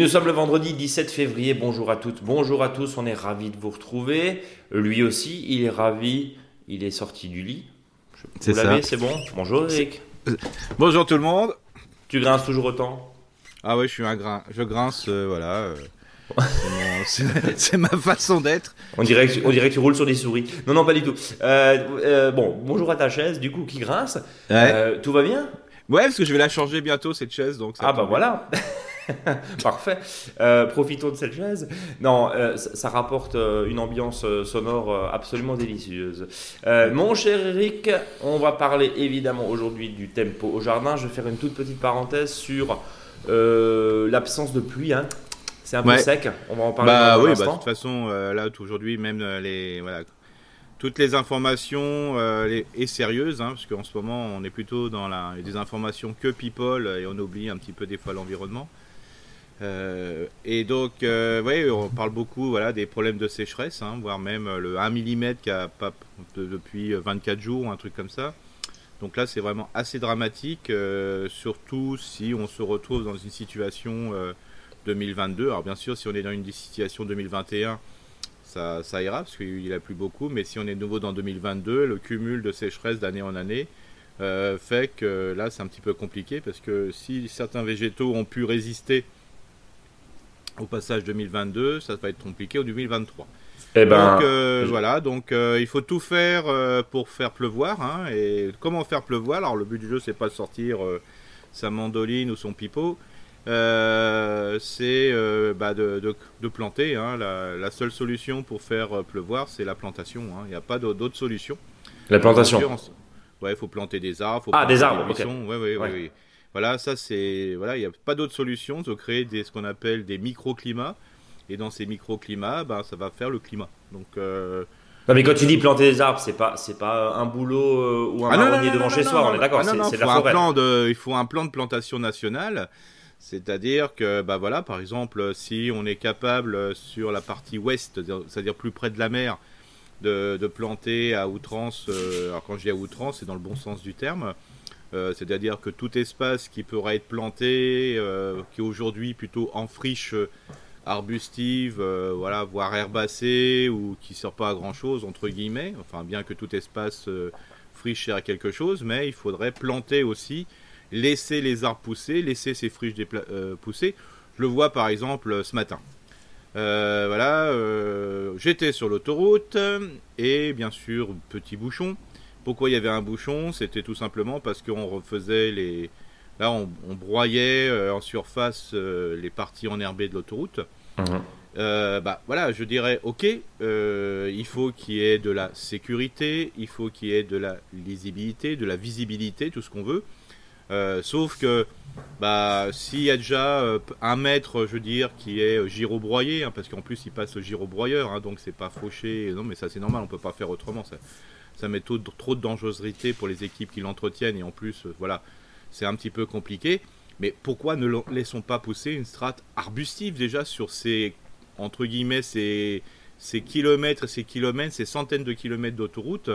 nous sommes le vendredi 17 février. Bonjour à toutes, bonjour à tous. On est ravis de vous retrouver. Lui aussi, il est ravi. Il est sorti du lit. C'est ça. C'est bon. Bonjour Eric. Bonjour tout le monde. Tu grinces toujours autant? Ah ouais, je suis un grin. Je grince, euh, voilà. euh, c'est mon- C'est ma façon d'être. on dirait, que, on dirait que tu roules sur des souris. Non, non, pas du tout. Euh, euh, bon, bonjour à ta chaise, du coup, qui grince. Ouais. Euh, tout va bien? Ouais, parce que je vais la changer bientôt cette chaise, donc. ça Ah bah tombe bien. voilà Parfait. Euh, profitons de cette chaise. Non, euh, ça, ça rapporte euh, une ambiance sonore absolument délicieuse. Mon cher Eric, on va parler évidemment aujourd'hui du tempo au jardin. Je vais faire une toute petite parenthèse sur l'absence de pluie. hein. C'est un peu Ouais. sec. On va en parler Bah dans oui, bah, de toute façon, là aujourd'hui, même les voilà, toutes les informations euh, les, et sérieuses, hein, parce qu'en ce moment, on est plutôt dans la des informations que people et on oublie un petit peu des fois l'environnement. Euh, et donc, euh, ouais, on parle beaucoup, voilà, des problèmes de sécheresse, hein, voire même euh, le 1 mm qui a pas de- depuis 24 jours, ou un truc comme ça. Donc là, c'est vraiment assez dramatique, euh, surtout si on se retrouve dans une situation euh, 2022. Alors bien sûr, si on est dans une situation 2021, ça, ira parce qu'il a plu beaucoup. Mais si on est de nouveau dans 2022, le cumul de sécheresse d'année en année euh, fait que là, c'est un petit peu compliqué parce que si certains végétaux ont pu résister au passage 2022, ça va être compliqué au 2023. Eh ben, donc euh, je- voilà, donc euh, il faut tout faire euh, pour faire pleuvoir. hein, et comment faire pleuvoir? Alors le but du jeu, c'est pas de sortir sa mandoline ou son pipeau. C'est bah, de, de- de planter. hein. La, la seule solution pour faire pleuvoir, c'est la plantation. hein. Il n'y a pas d'au- d'autre solution. la plantation. Sûr, on Ouais, il faut planter des arbres. faut Ah, des arbres, ok. buissons. Ouais, ouais, ouais, Ouais. Voilà, ça c'est voilà, il n'y a pas d'autre solution de créer des ce qu'on appelle des microclimats. Et dans ces microclimats, ben, ça va faire le climat. Donc euh, Non, mais quand tu dis planter des arbres, c'est pas, c'est pas un boulot euh, ou un Ah non, non, devant chez soi, on est d'accord, ah c'est de la un plan de, il faut un plan de plantation nationale. C'est-à-dire que, bah voilà, par exemple, si on est capable euh, sur la partie ouest, c'est-à-dire plus près de la mer, de, de planter à outrance, euh, alors quand je dis à outrance, c'est dans le bon sens du terme, euh, c'est-à-dire que tout espace qui pourrait être planté, euh, qui est aujourd'hui plutôt en friche euh, arbustive, voilà, voire herbacée, ou qui sert pas à grand-chose, entre guillemets, enfin bien que tout espace friche sert à quelque chose, mais il faudrait planter aussi, laisser les arbres pousser, laisser ces friches pousser. Je le vois par exemple ce matin. Voilà, j'étais sur l'autoroute et bien sûr petit bouchon. Pourquoi il y avait un bouchon C'était tout simplement parce qu'on refaisait les. Là, on, on broyait euh, en surface euh, les parties enherbées de l'autoroute. Mhm. Euh, bah voilà, je dirais ok, euh, il faut qu'il y ait de la sécurité, il faut qu'il y ait de la lisibilité, de la visibilité, tout ce qu'on veut. Euh, sauf que bah s'il y a déjà un mètre, je veux dire, qui est gyrobroyé, hein, parce qu'en plus il passe au gyrobroyeur, hein, donc c'est pas fauché. Non, mais ça c'est normal, on peut pas faire autrement. Ça, ça met trop, de- dangerosité pour les équipes qui l'entretiennent et en plus, euh, voilà, c'est un petit peu compliqué. Mais pourquoi ne la- laissons pas pousser une strate arbustive déjà sur ces entre guillemets ces, ces kilomètres ces kilomètres, ces centaines de kilomètres d'autoroute,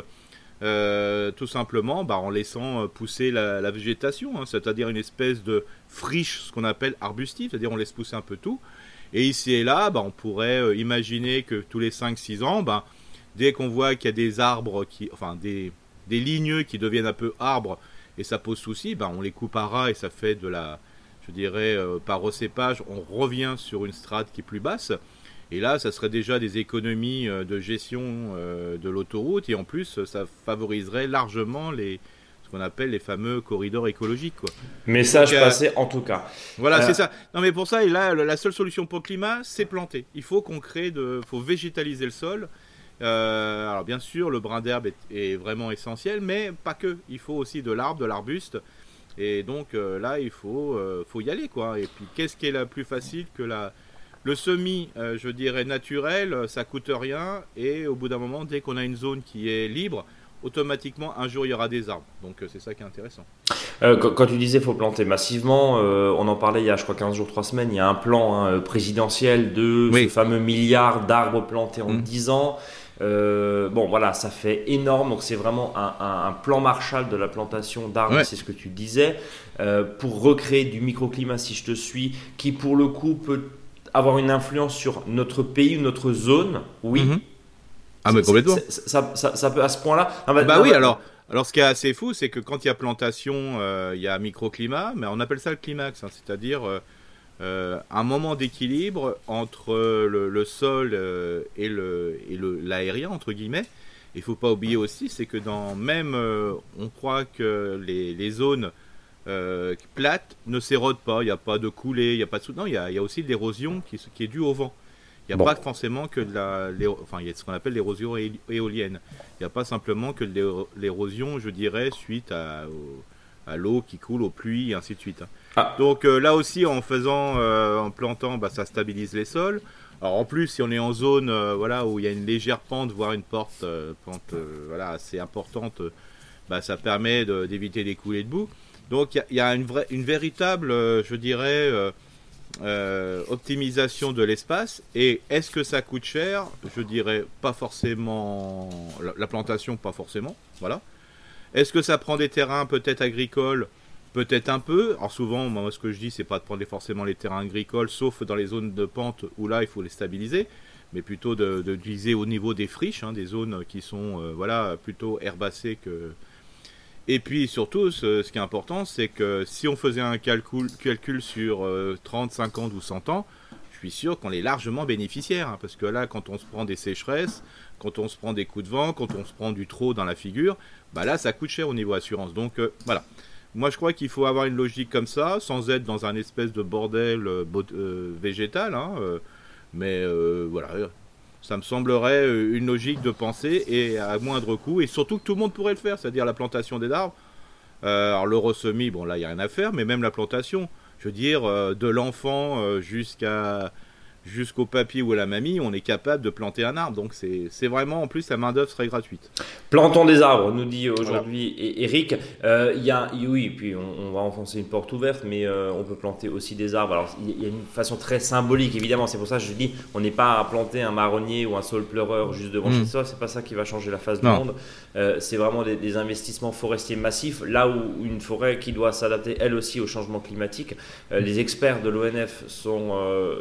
euh, tout simplement bah, en laissant euh, pousser la, végétation, hein, c'est-à-dire une espèce de friche, ce qu'on appelle arbustive, c'est-à-dire on laisse pousser un peu tout. Et ici et là, bah, on pourrait imaginer que tous les 5-6 ans, bah, dès qu'on voit qu'il y a des arbres, qui, enfin des, des ligneux qui deviennent un peu arbres et ça pose souci, bah, on les coupe à ras et ça fait de la, je dirais, euh, par recépage, on revient sur une strate qui est plus basse. Et là, ça serait déjà des économies euh, de gestion euh, de l'autoroute et en plus, ça favoriserait largement les, ce qu'on appelle les fameux corridors écologiques. Quoi. Message Donc, euh, passé en tout cas. Voilà, Euh, c'est ça. Non, mais pour ça, et là, la seule solution pour le climat, c'est planter. Il faut qu'on crée de, faut végétaliser le sol. Euh, alors bien sûr, le brin d'herbe est, est vraiment essentiel, mais pas que. Il faut aussi de l'arbre, de l'arbuste. Et donc euh, là, il faut, euh, faut y aller, quoi. Et puis, qu'est-ce qui est la plus facile que la, le semis, euh, je dirais naturel, ça coûte rien. Et au bout d'un moment, dès qu'on a une zone qui est libre, automatiquement, un jour, il y aura des arbres. Donc, euh, c'est ça qui est intéressant. Euh, quand, tu disais faut planter massivement, euh, on en parlait il y a je crois 15 jours, 3 semaines, il y a un plan hein, présidentiel de ce fameux milliard d'arbres plantés en 10 mmh. Ans. bon voilà, ça fait énorme, donc c'est vraiment un, plan Marshall de la plantation d'arbres, c'est ce que tu disais, pour recréer du microclimat si je te suis, qui pour le coup peut avoir une influence sur notre pays, notre zone, oui. Mmh. Ah mais complètement. Ça, ça, ça, peut à ce point-là. bah oui, alors alors, ce qui est assez fou, c'est que quand il y a plantation, euh, il y a microclimat, mais on appelle ça le climax, hein, c'est-à-dire euh, euh, un moment d'équilibre entre le, sol et le et l'aérien entre guillemets. Il faut pas oublier aussi, c'est que dans même, on croit que les, les zones plates ne s'érodent pas, il n'y a pas de coulée, il n'y a pas de non, il y a, y a aussi de l'érosion qui, qui est due au vent. Il n'y a pas forcément que de la, enfin, il y a ce qu'on appelle l'érosion éolienne. Il n'y a pas simplement que de l'érosion, je dirais, suite à, à l'eau qui coule aux pluies et ainsi de suite. Ah. Donc euh, là aussi, en faisant, euh, en plantant, bah, ça stabilise les sols. Alors en plus, si on est en zone, euh, voilà, où il y a une légère pente, voire une porte, pente, voilà, assez importante, bah, ça permet d'éviter des coulées de boue. Donc il y, a une, vraie, une véritable, je dirais euh, optimisation de l'espace. Et est-ce que ça coûte cher? Je dirais pas forcément. La, plantation, pas forcément. Voilà. Est-ce que ça prend des terrains peut-être agricoles? Peut-être un peu. Alors souvent, moi, ce que je dis, c'est pas de prendre forcément les terrains agricoles, sauf dans les zones de pente où là, il faut les stabiliser, mais plutôt de, de au niveau des friches, hein, des zones qui sont, euh, voilà, plutôt herbacées que, et puis surtout, ce, qui est important, c'est que si on faisait un calcul, sur 30, euh, 50 ou 100 ans, je suis sûr qu'on est largement bénéficiaire. Hein, parce que là, quand on se prend des sécheresses, quand on se prend des coups de vent, quand on se prend du trop dans la figure, bah là, ça coûte cher au niveau assurance. Donc euh, voilà. Moi, je crois qu'il faut avoir une logique comme ça, sans être dans un espèce de bordel euh, végétal. Hein, mais voilà, ça me semblerait euh, une logique de pensée et à moindre coût, et surtout que tout le monde pourrait le faire, c'est-à-dire la plantation des arbres. Euh, alors le ressemis, bon là il n'y a rien à faire, mais même la plantation, je veux dire, euh, de l'enfant jusqu'à jusqu'au papy ou à la mamie, on est capable de planter un arbre. Donc c'est vraiment, en plus, la main-d'œuvre serait gratuite. Plantons des arbres, nous dit aujourd'hui Eric. Euh, il y a, oui, puis on, va enfoncer une porte ouverte, mais euh, on peut planter aussi des arbres. Alors il y a une façon très symbolique, évidemment. C'est pour ça que je dis, on n'est pas à planter un marronnier ou un saule pleureur juste devant mmh. chez soi. C'est pas ça qui va changer la face du monde. Euh, c'est vraiment des, investissements forestiers massifs. Là où une forêt qui doit s'adapter elle aussi au changement climatique, les experts de l'ONF sont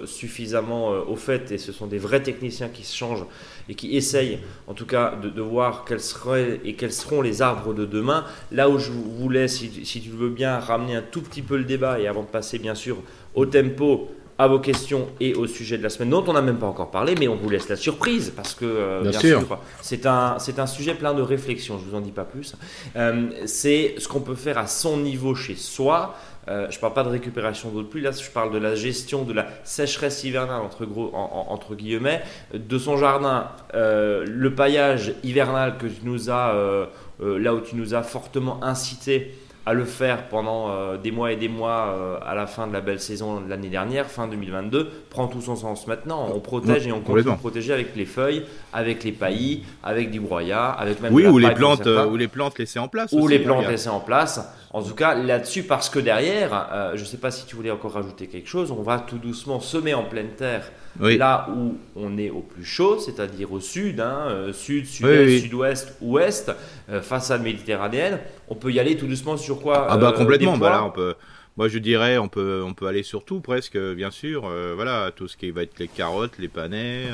suffisamment euh, au fait et ce sont des vrais techniciens qui se changent et qui essayent en tout cas de, voir quels seraient et quels seront les arbres de demain. Là où je voulais, si, si tu veux bien, ramener un tout petit peu le débat et avant de passer bien sûr au tempo à vos questions et au sujet de la semaine dont on n'a même pas encore parlé, mais on vous laisse la surprise parce que euh, bien, sûr, c'est un, c'est un sujet plein de réflexion, je vous en dis pas plus. Euh, c'est ce qu'on peut faire à son niveau chez soi. Euh, je ne parle pas de récupération d'eau de pluie, là je parle de la gestion de la sécheresse hivernale, entre, gros, entre guillemets, de son jardin, le paillage hivernal que tu nous as, là où tu nous as fortement incité à le faire pendant euh, des mois et des mois euh, à la fin de la belle saison de l'année dernière, fin 2022, prend tout son sens maintenant. On protège et on continue de protéger avec les feuilles, avec les paillis, avec du broyat, avec même oui, ou les plantes, euh, ou les plantes laissées en place. Ou les plantes laissées en place. En tout cas, là-dessus, parce que derrière, je ne sais pas si tu voulais encore rajouter quelque chose, on va tout doucement semer en pleine terre là où on est au plus chaud, c'est-à-dire au sud, hein, euh, sud, sud-est, sud-ouest, ouest, euh, façade méditerranéenne. On peut y aller tout doucement sur quoi Ah bah euh, complètement. Bah on peut. Moi, je dirais, on peut, on peut aller sur tout presque, bien sûr. voilà, tout ce qui va être les carottes, les panais,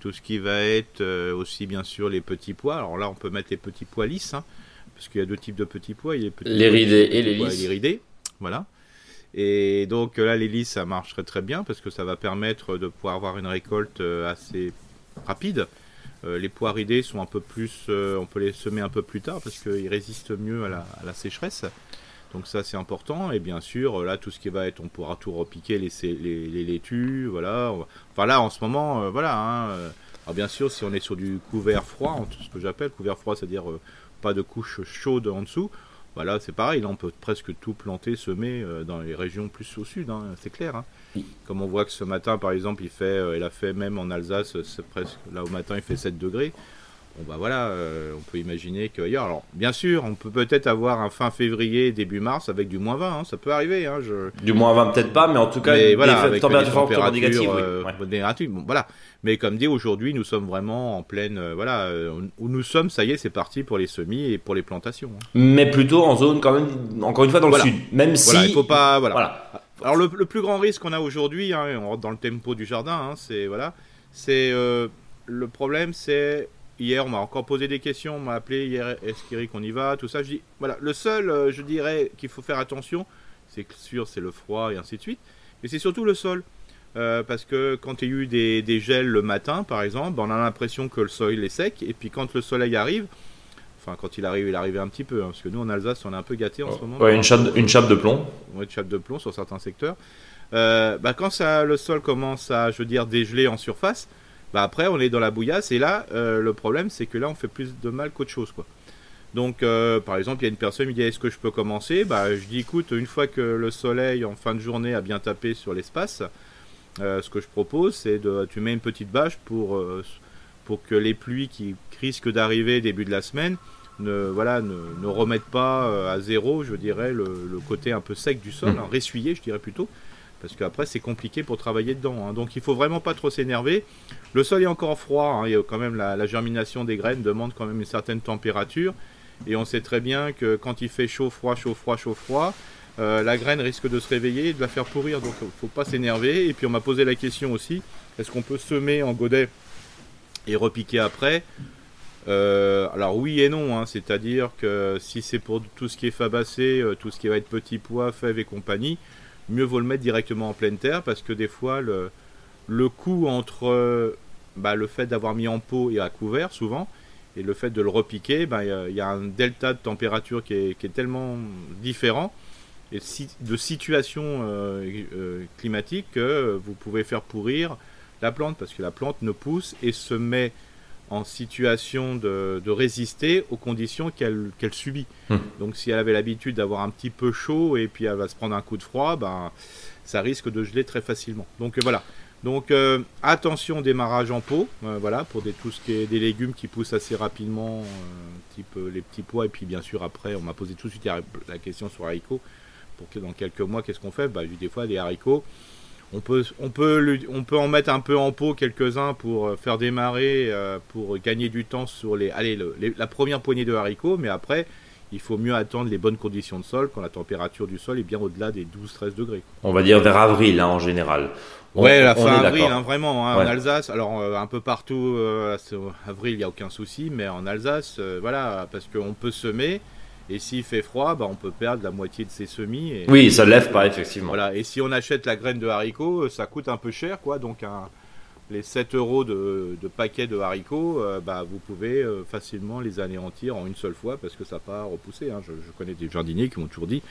tout ce qui va être aussi, bien sûr, les petits pois. Alors là, on peut mettre les petits pois lisses, hein, parce qu'il y a deux types de petits pois. Il y a les, les ridés et les lisses. Les ridés, voilà. Et donc là, l'hélice, ça marche très très bien parce que ça va permettre de pouvoir avoir une récolte euh, assez rapide. Euh, les poiridés sont un peu plus, euh, on peut les semer un peu plus tard parce qu'ils résistent mieux à la, sécheresse. Donc ça c'est important et bien sûr là tout ce qui va être, on pourra tout repiquer les, les, laitues, voilà. Enfin là en ce moment, voilà. Hein, alors bien sûr si on est sur du couvert froid, ce que j'appelle couvert froid, c'est-à-dire pas de couche chaude en dessous, voilà, c'est pareil, là on peut presque tout planter, semer euh, dans les régions plus au sud, hein, c'est clair. Hein. Comme on voit que ce matin, par exemple, il fait, euh, il a fait même en Alsace, c'est presque là au matin, il fait 7 degrés. Bon bah voilà, euh, on peut imaginer qu'ailleurs, alors bien sûr, on peut peut-être avoir un fin février, début mars avec du moins 20, hein, ça peut arriver. Hein, je... Du moins 20 peut-être pas, mais en tout cas, Mais voilà, avec températures des températures, négatives. oui. euh, Ouais. négatives, bon, voilà. Mais comme dit, aujourd'hui, nous sommes vraiment en pleine, euh, voilà, euh, où nous sommes, ça y est, c'est parti pour les semis et pour les plantations. hein. Mais plutôt en zone quand même, encore une fois dans Voilà. le sud. Même si. Voilà, il faut pas, voilà. Alors le, le plus grand risque qu'on a aujourd'hui, hein, on rentre dans le tempo du jardin, c'est voilà, c'est le problème, c'est hier on m'a encore posé des questions, on m'a appelé hier, est-ce qu'Eric on y va, tout ça. Je dis voilà, le seul, euh, je dirais qu'il faut faire attention, c'est que sûr c'est le froid et ainsi de suite, mais c'est surtout le sol. Euh, parce que quand il y a eu des, des gels le matin, par exemple, ben, on a l'impression que le sol est sec, et puis quand le soleil arrive, enfin quand il arrive, il arrive un petit peu, hein, parce que nous en Alsace on est un peu gâtés en ce moment. Ouais, une chape, une chape de plomb. ouais, de chape de plomb sur certains secteurs. Euh, bah, quand ça, le sol commence à, je veux dire, dégeler en surface, bah, après on est dans la bouillasse et là, euh, le problème c'est que là on fait plus de mal qu'autre chose. Quoi. Donc, euh, par exemple, il y a une personne qui me dit est-ce que je peux commencer? Bah, Je dis écoute, une fois que le soleil en fin de journée a bien tapé sur l'espace, euh, ce que je propose c'est de, tu mets une petite bâche pour, pour que les pluies qui risquent d'arriver début de la semaine ne, voilà, ne, ne remettent pas à zéro, je dirais, le, le côté un peu sec du sol, Mhm. hein, ressuyé, je dirais plutôt, parce qu'après c'est compliqué pour travailler dedans. hein. Donc il faut vraiment pas trop s'énerver. Le sol est encore froid, hein, il y a quand même la, germination des graines demande quand même une certaine température, et on sait très bien que quand il fait chaud, froid, chaud, froid, chaud, froid, euh, la graine risque de se réveiller et de la faire pourrir, donc il faut pas s'énerver. Et puis on m'a posé la question aussi, est-ce qu'on peut semer en godet et repiquer après? Euh, alors oui et non, hein, c'est-à-dire que si c'est pour tout ce qui est fabacé, euh, tout ce qui va être petits pois, fèves et compagnie, mieux vaut le mettre directement en pleine terre parce que des fois le, le coût entre bah, le fait d'avoir mis en pot et à couvert souvent et le fait de le repiquer, bah, il y a- un delta de température qui est, qui est tellement différent et de situation euh, euh, climatique que vous pouvez faire pourrir la plante parce que la plante ne pousse et se met en situation de, de résister aux conditions qu'elle subit. Hmm. Donc si elle avait l'habitude d'avoir un petit peu chaud et puis elle va se prendre un coup de froid, ben, ça risque de geler très facilement. Donc euh, voilà. Donc euh, attention au démarrage en pot, euh, voilà, pour des, tout ce qui est des légumes qui poussent assez rapidement, euh, type les petits pois. Et puis bien sûr après, on m'a posé tout de suite la question sur haricots. Pour que dans quelques mois, qu'est-ce qu'on fait? Bah, des fois des haricots. On peut, on, peut, on peut en mettre un peu en pot quelques-uns pour euh, faire démarrer, euh, pour gagner du temps sur les, allez, le- les- la première poignée de haricots, mais après, il faut mieux attendre les bonnes conditions de sol quand la température du sol est bien au-delà des 12-13 degrés. On va dire vers avril hein, en général. On- Ouais, la fin avril, hein, vraiment. hein, Ouais. En Alsace, alors euh, un peu partout, euh, avril, il n'y a aucun souci, mais en Alsace, euh, voilà, parce qu'on peut semer, et s'il fait froid, bah, on peut perdre la moitié de ses semis. Et, Oui, ça lève pas effectivement. Voilà, et si on achète la graine de haricots, euh, ça coûte un peu cher, quoi. Donc, un- les 7 euros de, de paquet de haricots, euh, bah, vous pouvez euh, facilement les anéantir en une seule fois parce que ça part repousser. hein. Je, je connais des jardiniers qui m'ont toujours dit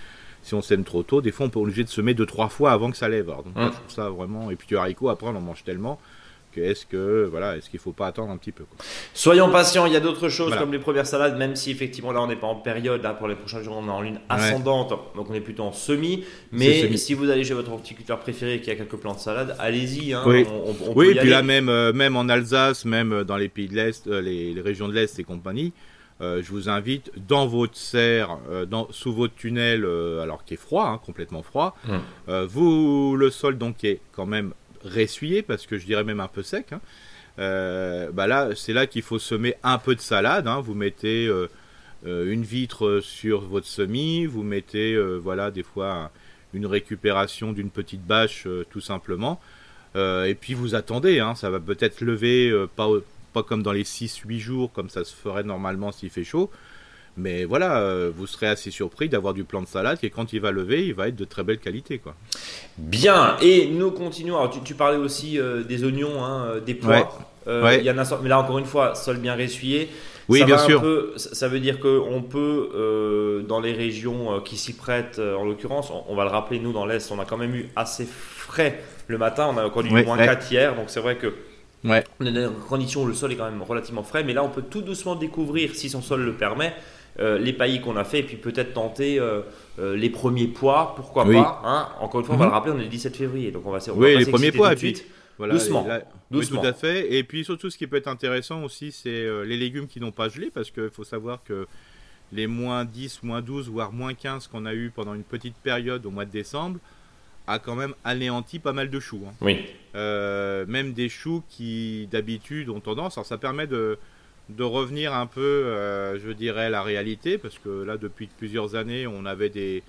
si on sème trop tôt, des fois on peut obligé de semer deux trois fois avant que ça lève. Alors, donc, moi, je trouve ça vraiment. Et puis, le haricot, après, on en mange tellement est-ce que voilà, est-ce qu'il faut pas attendre un petit peu quoi. Soyons patients, il y a d'autres choses Voilà. comme les premières salades, même si effectivement là on n'est pas en période, là pour les prochains jours on est en ligne ascendante, donc on est plutôt en semis. Mais semi. si vous allez chez votre horticulteur préféré y a quelques plants de salade, allez-y, hein, Oui. on, on- on Oui, peut et puis là même, euh, même en Alsace, même euh, dans les pays de l'Est, euh, les, les régions de l'Est et compagnie, euh, je vous invite dans votre serre, euh, dans, sous votre tunnel, euh, alors qui est froid, hein, complètement froid, euh, vous le sol donc qui est quand même ressuyé parce que je dirais même un peu sec. hein, euh, bah là, c'est là qu'il faut semer un peu de salade. hein, vous mettez euh, euh, une vitre sur votre semis, vous mettez voilà des fois un- une récupération d'une petite bâche tout simplement. Et puis vous attendez, hein, ça va peut-être lever, pas, pas comme dans les 6-8 jours, comme ça se ferait normalement s'il fait chaud. Mais voilà, euh, vous serez assez surpris d'avoir du plant de salade et quand il va lever, il va être de très belle qualité. Quoi. Bien, et nous continuons. Alors tu, tu parlais aussi euh, des oignons, hein, euh, des pois. Ouais. Euh, y en a, mais là encore une fois, sol bien ressuyé. Oui, Ça bien sûr. peu- ça veut dire qu'on peut, euh, dans les régions qui s'y prêtent, en l'occurrence, on, on va le rappeler, nous dans l'Est, on a quand même eu assez frais le matin. On a encore du Ouais, moins ouais. 4 hier, donc c'est vrai que dans des conditions où le sol est quand même relativement frais. Mais là, on peut tout doucement découvrir, si son sol le permet, euh, les paillis qu'on a fait et puis peut-être tenter euh, euh, les premiers pois, pourquoi Oui. pas. hein. Encore une fois, on va Mhm. le rappeler, on est le 17 février, donc on va, va Oui, les premiers pois, tout de suite. Doucement. tout à fait. Et puis surtout, ce qui peut être intéressant aussi, c'est les légumes qui n'ont pas gelé, parce qu'il faut savoir que les moins 10, moins 12, voire moins 15 qu'on a eu pendant une petite période au mois de décembre, a quand même anéanti pas mal de choux. Hein. Oui. Euh, même des choux qui d'habitude ont tendance. Alors ça permet de, de revenir un peu, euh, je dirais, à la réalité, parce que là, depuis plusieurs années, on avait des,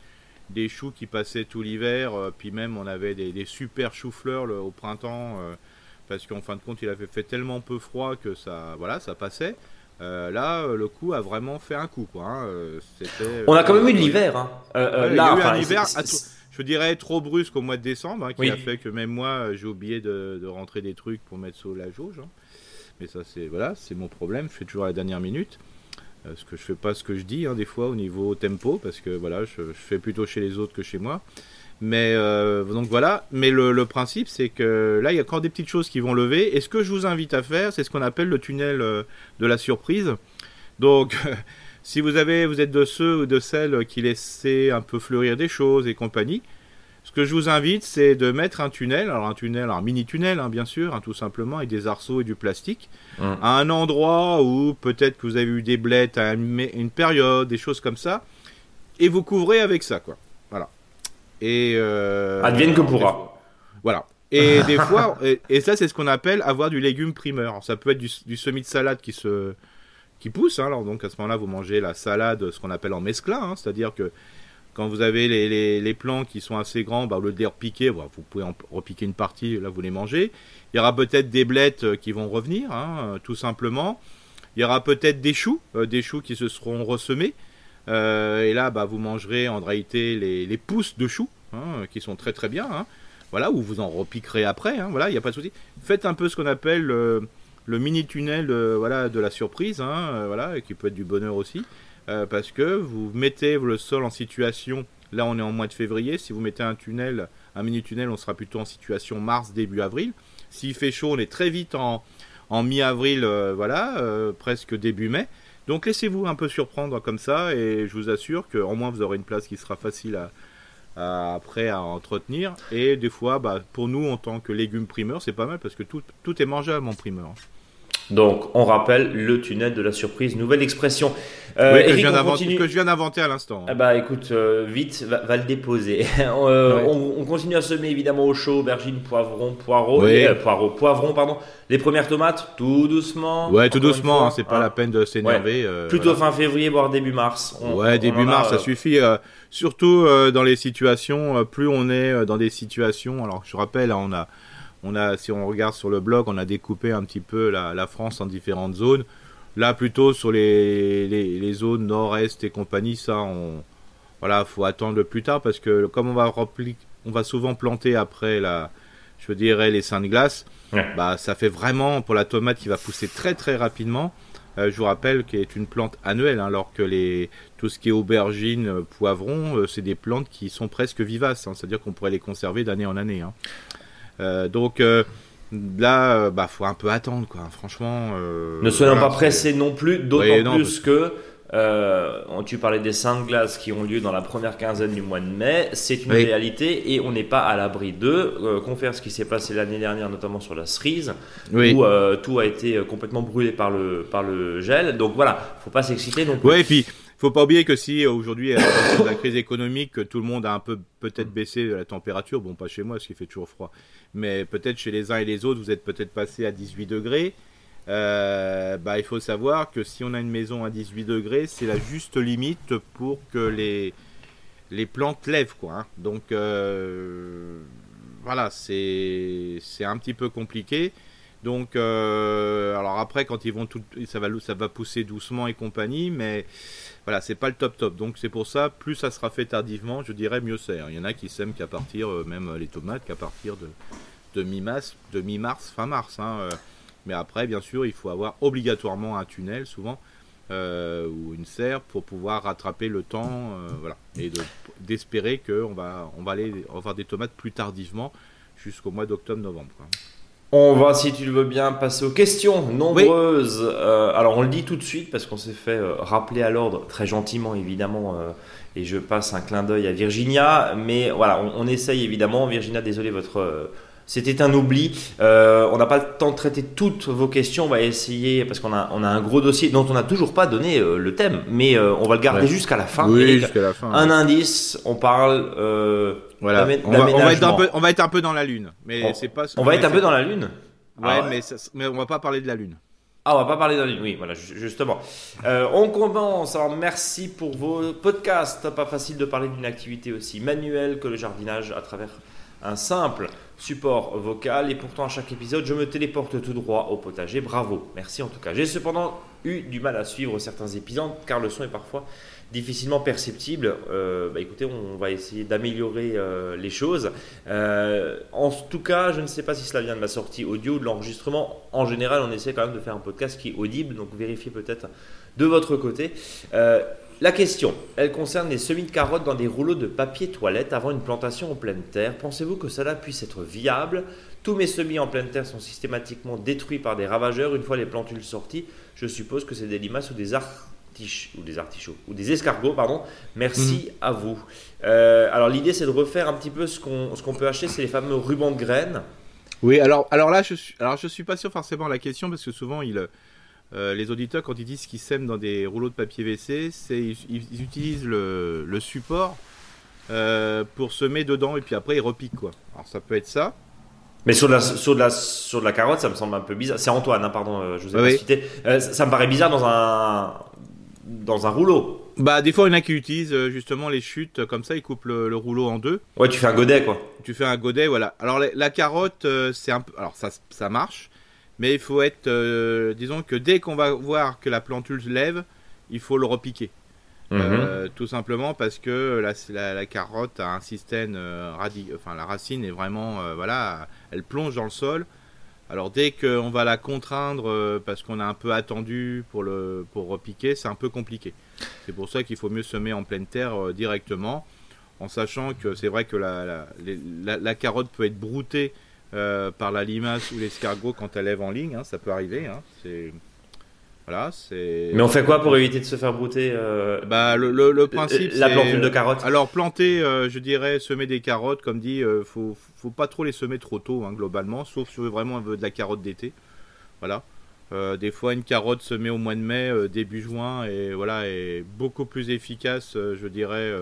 des choux qui passaient tout l'hiver, euh, puis même on avait des, super choux-fleurs au printemps, parce qu'en fin de compte, il avait fait tellement peu froid que ça, voilà, ça passait. là, le coup a vraiment fait un coup. Quoi, hein. on a quand même eu de l'hiver. Hein. là, il y a eu un hiver je dirais trop brusque au mois de décembre, hein, qui a fait que même moi j'ai oublié de, rentrer des trucs pour mettre sur la jauge. Hein. Mais ça c'est voilà, c'est mon problème. Je fais toujours à la dernière minute. Euh, parce que je fais pas ce que je dis hein, des fois au niveau tempo, parce que voilà, je, fais plutôt chez les autres que chez moi. Mais euh, donc voilà. Mais le, principe c'est que là il y a encore des petites choses qui vont lever. Et ce que je vous invite à faire, c'est ce qu'on appelle le tunnel euh, de la surprise. Donc Si vous avez, vous êtes de ceux ou de celles qui laissaient un peu fleurir des choses et compagnie, ce que je vous invite, c'est de mettre un tunnel, alors un tunnel, un mini tunnel, hein, bien sûr, hein, tout simplement, avec des arceaux et du plastique, hum. à un endroit où peut-être que vous avez eu des blettes à une, période, des choses comme ça, et vous couvrez avec ça, quoi. Voilà. Et euh, advienne que pourra. Voilà. Et des fois, et, ça, c'est ce qu'on appelle avoir du légume primeur. ça peut être du, du semis de salade qui se qui pousse. Hein. alors donc à ce moment-là, vous mangez la salade, ce qu'on appelle en mesclin, hein. c'est-à-dire que quand vous avez les, les, les, plants qui sont assez grands, bah, au lieu de les repiquer, vous pouvez en repiquer une partie, là vous les mangez. Il y aura peut-être des blettes euh, qui vont revenir, hein, euh, tout simplement. Il y aura peut-être des choux, euh, des choux qui se seront ressemés. et là, bah, vous mangerez en réalité les, les pousses de choux, qui sont très très bien. Voilà, ou vous en repiquerez après. voilà, il n'y a pas de souci. Faites un peu ce qu'on appelle le mini tunnel voilà, de la surprise, hein, voilà, qui peut être du bonheur aussi, euh, parce que vous mettez le sol en situation. Là, on est en mois de février. Si vous mettez un tunnel, un mini tunnel, on sera plutôt en situation mars début avril. S'il fait chaud, on est très vite en, mi-avril, euh, voilà, presque début mai. Donc laissez-vous un peu surprendre comme ça, et je vous assure qu'au moins vous aurez une place qui sera facile à, après à entretenir. Et des fois, bah, pour nous en tant que légumes primeurs, c'est pas mal parce que tout est mangeable en primeur. Donc, on rappelle le tunnel de la surprise, nouvelle expression. Euh, que, je viens d'inventer à l'instant. Ah bah écoute, euh, vite, va, le déposer. Euh, on, continue à semer évidemment au chaud, aubergines, poivrons, poireaux, poireaux, poivrons, pardon. Les premières tomates, tout doucement. Ouais, tout doucement, hein, c'est pas hein. la peine de s'énerver. Plutôt fin février, voire début mars. ouais, début mars, ça suffit. surtout dans les situations, plus on est dans des situations. Alors, je rappelle, hein, on a on a, si on regarde sur le blog, on a découpé un petit peu la, France en différentes zones. Là, plutôt sur les, les, zones nord-est et compagnie, ça, on, voilà, faut attendre plus tard parce que comme on va on va souvent planter après la, je dirais les seins de glace, bah, ça fait vraiment pour la tomate qui va pousser très très rapidement. Euh, je vous rappelle qu'elle est une plante annuelle, hein, alors que les, tout ce qui est aubergine, euh, poivron, euh, c'est des plantes qui sont presque vivaces, hein. c'est-à-dire qu'on pourrait les conserver d'année en année. Hein. Euh, donc euh, là, euh, bah, faut un peu attendre, quoi. Franchement. ne soyons pas pressés non plus, d'autant plus que. tu parlais des saints de glace qui ont lieu dans la première quinzaine du mois de mai. C'est une réalité et on n'est pas à l'abri d'eux. qu'on faire ce qui s'est passé l'année dernière, notamment sur la cerise, où tout a été complètement brûlé par le, par le gel. Donc voilà, faut pas s'exciter non plus. Ouais, et puis faut pas oublier que si aujourd'hui, avec la crise économique, tout le monde a un peu peut-être baissé la température, bon, pas chez moi, parce qu'il fait toujours froid, mais peut-être chez les uns et les autres, vous êtes peut-être passé à 18 degrés. Euh, bah, il faut savoir que si on a une maison à 18 degrés, c'est la juste limite pour que les, les plantes lèvent. Quoi, hein. Donc euh, voilà, c'est un petit peu compliqué. Donc, euh, alors après, quand ils vont tout, ça va, ça va pousser doucement et compagnie, mais voilà, c'est pas le top top. Donc c'est pour ça, plus ça sera fait tardivement, je dirais mieux c'est. Il y en a qui s'aiment qu'à partir, euh, même euh, les tomates, qu'à partir de, mi-mars, fin mars. Hein, mais après, bien sûr, il faut avoir obligatoirement un tunnel, souvent, ou une serre pour pouvoir rattraper le temps, voilà, et d'espérer qu'on va, on va aller avoir des tomates plus tardivement, jusqu'au mois d'octobre-novembre. On va, si tu le veux bien, passer aux questions nombreuses. Euh, alors, on le dit tout de suite parce qu'on s'est fait euh, rappeler à l'ordre très gentiment, évidemment. Euh, et je passe un clin d'œil à Virginia. Mais voilà, on, essaye évidemment. Virginia, désolé, votre C'était un oubli. Euh, on n'a pas le temps de traiter toutes vos questions. On va essayer, parce qu'on a, on a un gros dossier dont on n'a toujours pas donné euh, le thème, mais euh, on va le garder jusqu'à la fin. Oui, jusqu'à la fin. Un indice, on parle. voilà. On va, on, va être un peu, on va être un peu dans la lune. Mais c'est pas. On va être un peu dans la lune. Ouais, ah Mais, ça, mais on va pas parler de la lune. Ah, on va pas parler de la lune, oui, voilà, justement. on commence. Alors, merci pour vos podcasts. Pas facile de parler d'une activité aussi manuelle que le jardinage à travers un simple support vocal et pourtant à chaque épisode je me téléporte tout droit au potager. Bravo, merci en tout cas. J'ai cependant eu du mal à suivre certains épisodes car le son est parfois difficilement perceptible. Euh, bah écoutez, on va essayer d'améliorer euh, les choses. Euh, en tout cas, je ne sais pas si cela vient de ma sortie audio ou de l'enregistrement. En général, on essaie quand même de faire un podcast qui est audible, donc vérifiez peut-être de votre côté. La question, elle concerne les semis de carottes dans des rouleaux de papier toilette avant une plantation en pleine terre. Pensez-vous que cela puisse être viable? Tous mes semis en pleine terre sont systématiquement détruits par des ravageurs une fois les plantules sorties. Je suppose que c'est des limaces ou des artichauts ou des artichauts ou des escargots, pardon. Merci mhm. à vous. Euh, alors l'idée c'est de refaire un petit peu ce qu'on ce qu'on peut acheter, c'est les fameux rubans de graines. Oui, alors alors là je suis alors je suis pas sûr forcément la question parce que souvent il euh, les auditeurs, quand ils disent qu'ils sèment dans des rouleaux de papier WC, c'est ils, utilisent le, support euh, pour semer dedans et puis après ils repiquent quoi. Alors ça peut être ça. Mais sur de la, sur de la, sur de la carotte, ça me semble un peu bizarre. C'est Antoine, hein, pardon, euh, je vous ai pas cité. ça me paraît bizarre dans un, dans un rouleau. Bah, des fois, il y en a qui utilisent justement les chutes comme ça, ils coupent le, rouleau en deux. Ouais, tu fais un godet quoi. Tu fais un godet, voilà. Alors, la, carotte, c'est un peu. Alors, ça, ça marche. Mais il faut être, euh, disons que dès qu'on va voir que la plantule se lève, il faut le repiquer. Mhm. Euh, tout simplement parce que la, la, carotte a un système euh, enfin la racine est vraiment, voilà, elle plonge dans le sol. Alors dès qu'on va la contraindre parce qu'on a un peu attendu pour le pour repiquer, c'est un peu compliqué. C'est pour ça qu'il faut mieux semer en pleine terre directement, en sachant que c'est vrai que la, la, carotte peut être broutée euh, par la limace ou l'escargot quand elle lève en ligne, hein, ça peut arriver. Hein, c'est voilà, c'est. Mais on fait quoi pour éviter de se faire brouter euh, Bah le, le, principe. La plantule de carottes? Alors planter, euh, je dirais semer des carottes, comme dit, faut faut pas trop les semer trop tôt hein, globalement, sauf si on veut vraiment de la carotte d'été. Voilà. des fois, une carotte semée au mois de mai, début juin, et voilà, est beaucoup plus efficace, je dirais,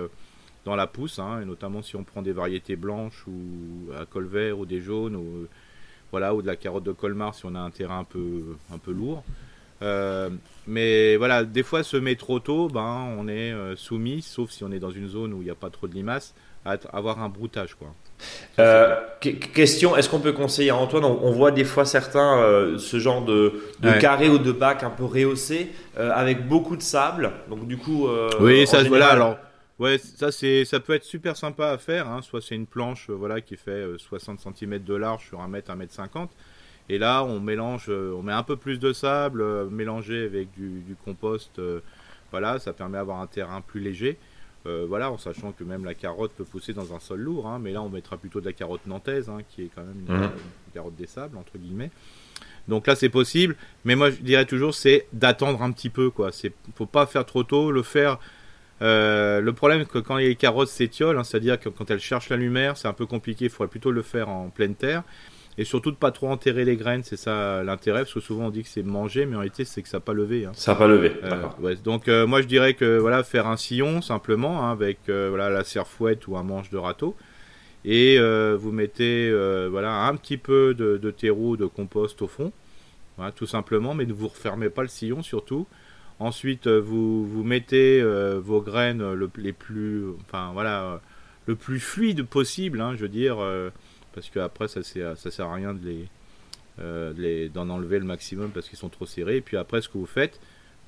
dans la pousse, hein, et notamment si on prend des variétés blanches ou à col vert ou des jaunes, ou, voilà, ou de la carotte de Colmar si on a un terrain un peu, un peu lourd. Euh, mais voilà, des fois semer trop tôt, ben, on est euh, soumis, sauf si on est dans une zone où il n'y a pas trop de limaces, à avoir un broutage. Quoi. Euh, question, est-ce qu'on peut conseiller à Antoine? On, voit des fois certains, ce genre de, de carré ou de bac un peu rehaussé, avec beaucoup de sable. Donc du coup... oui, ça, voilà, alors Ouais, ça c'est, ça peut être super sympa à faire. Hein. Soit c'est une planche, euh, voilà, qui fait 60 euh, cm de large sur 1 mètre, 1 mètre 50. Et là, on mélange, euh, on met un peu plus de sable mélangé avec du, compost. voilà, ça permet d'avoir un terrain plus léger. voilà, en sachant que même la carotte peut pousser dans un sol lourd. Hein. mais là, on mettra plutôt de la carotte nantaise, hein, qui est quand même une, mmh. carotte des sables entre guillemets. Donc là, c'est possible. Mais moi, je dirais toujours, c'est d'attendre un petit peu, quoi. C'est, faut pas faire trop tôt, le faire euh, le problème, c'est que quand les carottes s'étiolent, hein, c'est-à-dire que quand elles cherchent la lumière, c'est un peu compliqué. Il faudrait plutôt le faire en pleine terre. Et surtout de pas trop enterrer les graines, c'est ça l'intérêt, parce que souvent on dit que c'est manger, mais en réalité c'est que ça n'a pas levé. Hein. Ça n'a pas levé. Euh, donc euh, moi je dirais que voilà faire un sillon simplement hein, avec voilà la serre-fouette ou un manche de râteau, et vous mettez voilà un petit peu de, de terreau, de compost au fond, tout simplement, mais ne vous refermez pas le sillon surtout. Ensuite, euh, vous, vous mettez euh, vos graines le, les plus, enfin voilà, euh, le plus fluide possible, hein, je veux dire, parce qu'après ça, ça sert à rien de les, d'en enlever le maximum parce qu'ils sont trop serrés. Et puis après, ce que vous faites,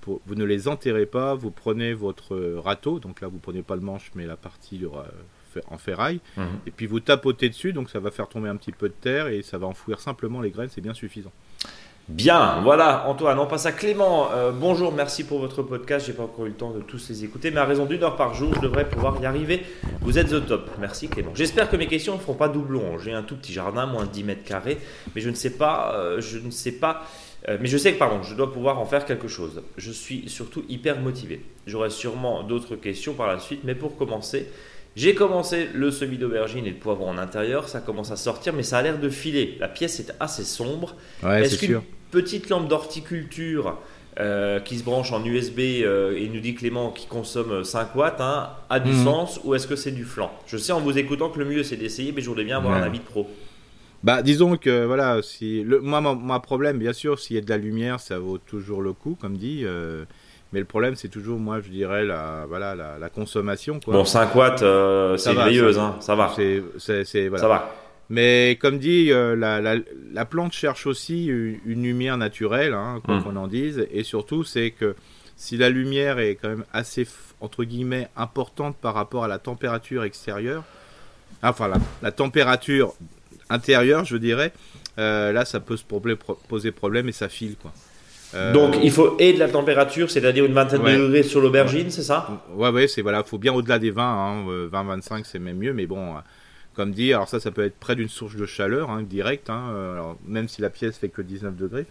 pour, vous ne les enterrez pas, vous prenez votre râteau, donc là vous prenez pas le manche mais la partie en ferraille, mhm. et puis vous tapotez dessus, donc ça va faire tomber un petit peu de terre et ça va enfouir simplement les graines, c'est bien suffisant. Bien, voilà, Antoine, on passe à Clément. Euh, bonjour, merci pour votre podcast. J'ai pas encore eu le temps de tous les écouter, mais à raison d'une heure par jour, je devrais pouvoir y arriver. Vous êtes au top. Merci Clément. J'espère que mes questions ne feront pas doublon. J'ai un tout petit jardin, moins de 10 mètres carrés, mais je ne sais pas, euh, je ne sais pas, euh, mais je sais que pardon, je dois pouvoir en faire quelque chose. Je suis surtout hyper motivé. J'aurai sûrement d'autres questions par la suite, mais pour commencer, J'ai commencé le semis d'aubergine et de poivron en intérieur, ça commence à sortir, mais ça a l'air de filer. La pièce est assez sombre. Ouais, Est-ce qu'une petite lampe d'horticulture euh, qui se branche en USB euh, et nous dit Clément qui consomme 5 watts hein, a du Mhm. sens ou est-ce que c'est du flanc? Je sais en vous écoutant que le mieux c'est d'essayer, mais je voudrais bien avoir Ouais. un avis de pro. Bah, disons que voilà, si le, moi, mon, mon problème, bien sûr, s'il y a de la lumière, ça vaut toujours le coup, comme dit. euh, mais le problème, c'est toujours, moi, je dirais la, voilà, la, la consommation, quoi. Bon, 5 watts, euh, c'est ça- hein, ça va. C'est, voilà. Ça va. Mais comme dit, euh, la, la, la plante cherche aussi une, une lumière naturelle, hein, quoi Mm. qu'on en dise. Et surtout, c'est que si la lumière est quand même assez, entre guillemets, importante par rapport à la température extérieure, enfin la, la température intérieure, je dirais, euh, là, ça peut se poser problème et ça file, quoi. Euh, Donc il faut et de la température, c'est-à-dire une vingtaine Ouais. de degrés sur l'aubergine, c'est ça? Ouais, ouais, c'est voilà, faut bien au-delà des 20, hein, euh, 20-25 c'est même mieux, mais bon, euh, comme dit, alors ça, ça peut être près d'une source de chaleur hein, directe, hein, alors, même si la pièce fait que 19 degrés.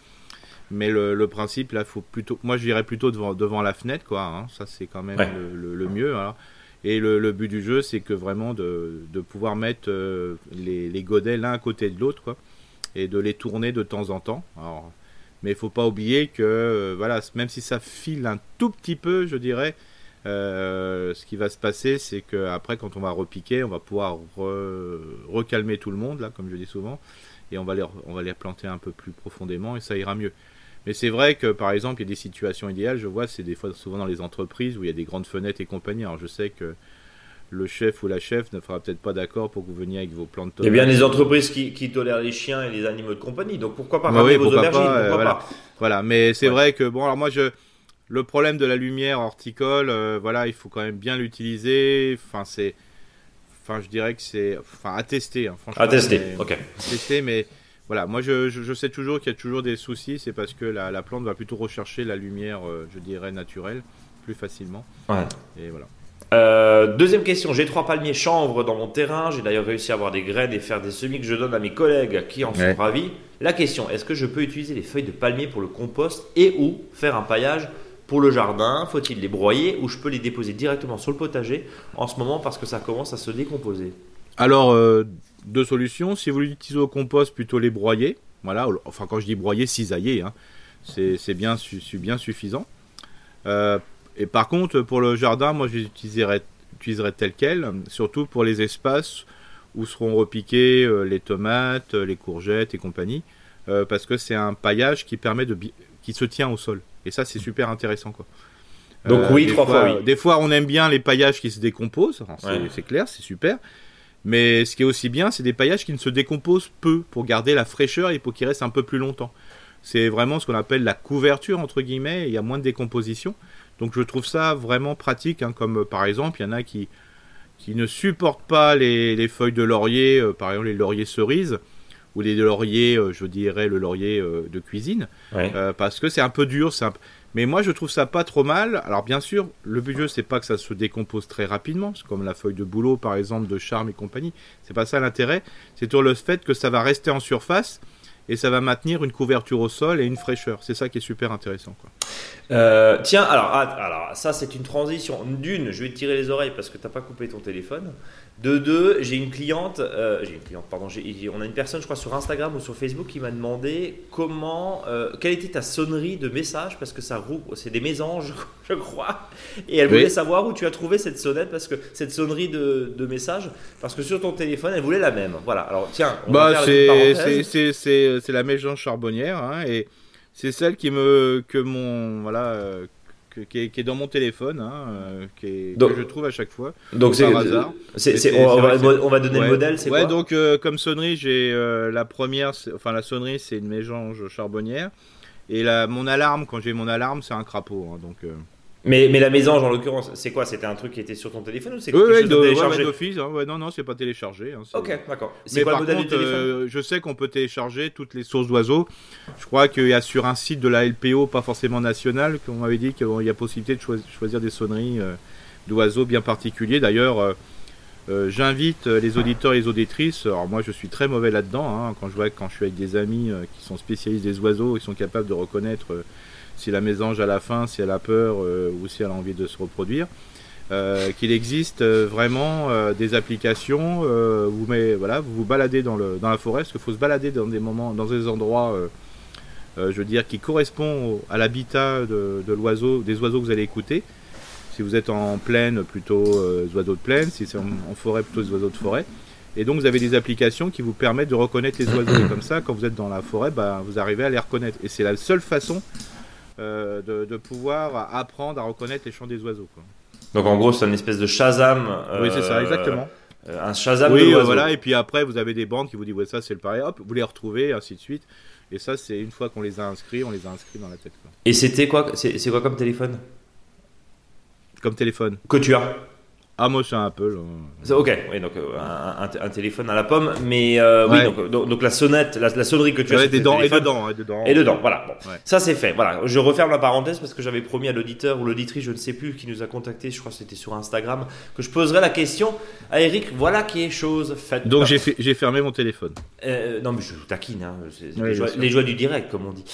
Mais le, le principe, là, faut plutôt, moi je dirais plutôt devant, devant la fenêtre, quoi. ça, c'est quand même Ouais. le, le- le mieux. alors. Et le, le but du jeu, c'est que vraiment de, de pouvoir mettre euh, les, les godets l'un à côté de l'autre, quoi, et de les tourner de temps en temps. Alors, mais il faut pas oublier que, euh, voilà, même si ça file un tout petit peu, je dirais, euh, ce qui va se passer, c'est que après, quand on va repiquer, on va pouvoir re- recalmer tout le monde, là, comme je dis souvent, et on va les, on va les planter un peu plus profondément, et ça ira mieux. Mais c'est vrai que, par exemple, il y a des situations idéales, je vois, c'est des fois souvent dans les entreprises où il y a des grandes fenêtres et compagnie. Alors, je sais que le chef ou la chef ne fera peut-être pas d'accord pour que vous veniez avec vos plantes Il y a bien des entreprises qui, qui tolèrent les chiens et les animaux de compagnie, donc pourquoi pas Bah oui, vos pourquoi aubergines pas, pourquoi voilà. pas Voilà, mais c'est Ouais. vrai que bon, alors moi je le problème de la lumière horticole, euh, voilà, il faut quand même bien l'utiliser. Enfin, c'est, enfin, je dirais que c'est, enfin, à tester, hein, franchement. À tester, mais- ok. à tester, mais voilà, moi je, je, je sais toujours qu'il y a toujours des soucis, c'est parce que la, la plante va plutôt rechercher la lumière, euh, je dirais naturelle, plus facilement. Ouais. Et voilà. Euh, deuxième question, j'ai trois palmiers chanvre dans mon terrain, j'ai d'ailleurs réussi à avoir des graines et faire des semis que je donne à mes collègues qui en sont Ouais. ravis. La question, est-ce que je peux utiliser les feuilles de palmier pour le compost et ou faire un paillage pour le jardin? Faut-il les broyer ou je peux les déposer directement sur le potager en ce moment parce que ça commence à se décomposer? Alors, euh, deux solutions. Si vous l'utilisez au compost, plutôt les broyer. Voilà, enfin quand je dis broyer, cisailler, hein. c'est bien suffisant. Euh, et par contre, pour le jardin, moi je les utiliserai, utiliserai tel quel, surtout pour les espaces où seront repiquées euh, les tomates, euh, les courgettes et compagnie, euh, parce que c'est un paillage qui permet de qui se tient au sol. Et ça, c'est super intéressant, quoi. Donc oui, des trois fois oui. Des fois, on aime bien les paillages qui se décomposent. C'est Ouais. clair, c'est super. Mais ce qui est aussi bien, c'est des paillages qui ne se décomposent peu pour garder la fraîcheur et pour qu'ils restent un peu plus longtemps. C'est vraiment ce qu'on appelle la couverture, entre guillemets, et il y a moins de décomposition. Donc je trouve ça vraiment pratique, hein, comme euh, par exemple, il y en a qui, qui ne supportent pas les, les feuilles de laurier, euh, par exemple les lauriers cerises, ou les lauriers, euh, je dirais le laurier euh, de cuisine, Ouais. parce que c'est un peu dur. c'est un p- Mais moi, je trouve ça pas trop mal. Alors, bien sûr, le but du jeu, c'est pas que ça se décompose très rapidement, comme la feuille de bouleau, par exemple, de charme et compagnie. C'est pas ça l'intérêt. C'est sur le fait que ça va rester en surface et ça va maintenir une couverture au sol et une fraîcheur. C'est ça qui est super intéressant. Euh, tiens, alors, ah, alors ça c'est une transition. D'une, je vais te tirer les oreilles parce que t'as pas coupé ton téléphone. De deux, j'ai une cliente, euh, j'ai une cliente, pardon, on a une personne, je crois, sur Instagram ou sur Facebook qui m'a demandé comment, euh, quelle était ta sonnerie de message parce que ça roule, c'est des mésanges, je crois. Et elle Oui. voulait savoir où tu as trouvé cette sonnette parce que cette sonnerie de, de message parce que sur ton téléphone, elle voulait la même. Voilà. Alors tiens, on va Bah, c'est c'est- la mélange charbonnière hein, et c'est celle qui me que mon voilà euh, que- qui, est, qui est dans mon téléphone, hein, euh, qui est, Donc- que je trouve à chaque fois. Donc c'est, hasard. on, va, on donner Ouais. le modèle, c'est ouais, quoi donc euh, comme sonnerie, j'ai euh, la première, enfin la sonnerie, c'est une mélange charbonnière. Et la, mon alarme, quand j'ai mon alarme, c'est un crapaud. hein, donc, euh... Mais, mais la mésange, en l'occurrence, c'est quoi? C'était un truc qui était sur ton téléphone ou c'est quelque oui, chose de- de ouais, téléchargé? ouais, d'office. hein, ouais, non, non, c'est pas téléchargé. hein, Ok, d'accord. Mais quoi par le contre, euh, je sais qu'on peut télécharger toutes les sources d'oiseaux. Je crois qu'il y a sur un site de la LPO, pas forcément national, qu'on m'avait dit qu'il y a possibilité de choi- choisir des sonneries euh, d'oiseaux bien particuliers. D'ailleurs, euh, j'invite les auditeurs et les auditrices. Alors moi, je suis très mauvais là-dedans. hein, quand je vois quand je suis avec des amis qui sont spécialistes des oiseaux, ils sont capables de reconnaître si la mésange a la faim, si elle a peur euh, ou si elle a envie de se reproduire. euh, qu'il existe euh, vraiment euh, des applications. vous, met, voilà, vous vous baladez dans, le, dans la forêt, parce qu'il faut se balader dans des moments, dans des endroits, je veux dire, qui correspondent à l'habitat de, l'oiseau, des oiseaux que vous allez écouter. Si vous êtes en plaine, plutôt des oiseaux de plaine. Si c'est en, forêt, plutôt oiseaux de forêt. Et donc vous avez des applications qui vous permettent de reconnaître les oiseaux. Et comme ça, quand vous êtes dans la forêt, bah, vous arrivez à les reconnaître. Et c'est la seule façon de, de, pouvoir apprendre à reconnaître les chants des oiseaux. Quoi. Donc en gros, c'est une espèce de Shazam. oui, c'est ça, euh, exactement. Euh, un Shazam oui, euh, voilà, et puis après, vous avez des bandes qui vous disent, ouais, ça c'est le pareil, hop, vous les retrouvez, ainsi de suite. Et ça, c'est une fois qu'on les a inscrits, on les a inscrits dans la tête. Quoi. Et c'était quoi C'est quoi comme téléphone? Comme téléphone Que tu as ah, moi, c'est un Apple. Ok, oui, donc euh, un, téléphone à la pomme, mais euh, oui, donc, donc, la sonnette, la, sonnerie que tu as. dedans, et dedans, et dedans. Et dedans, voilà. Bon. Ça, c'est fait. Voilà, je referme la parenthèse parce que j'avais promis à l'auditeur ou l'auditrice, je ne sais plus, qui nous a contacté, je crois que c'était sur Instagram, que je poserais la question à Eric. Voilà qui est chose faite. Donc, j'ai fermé mon téléphone. Euh, non, mais je taquine, hein, les, joies, du direct, comme on dit,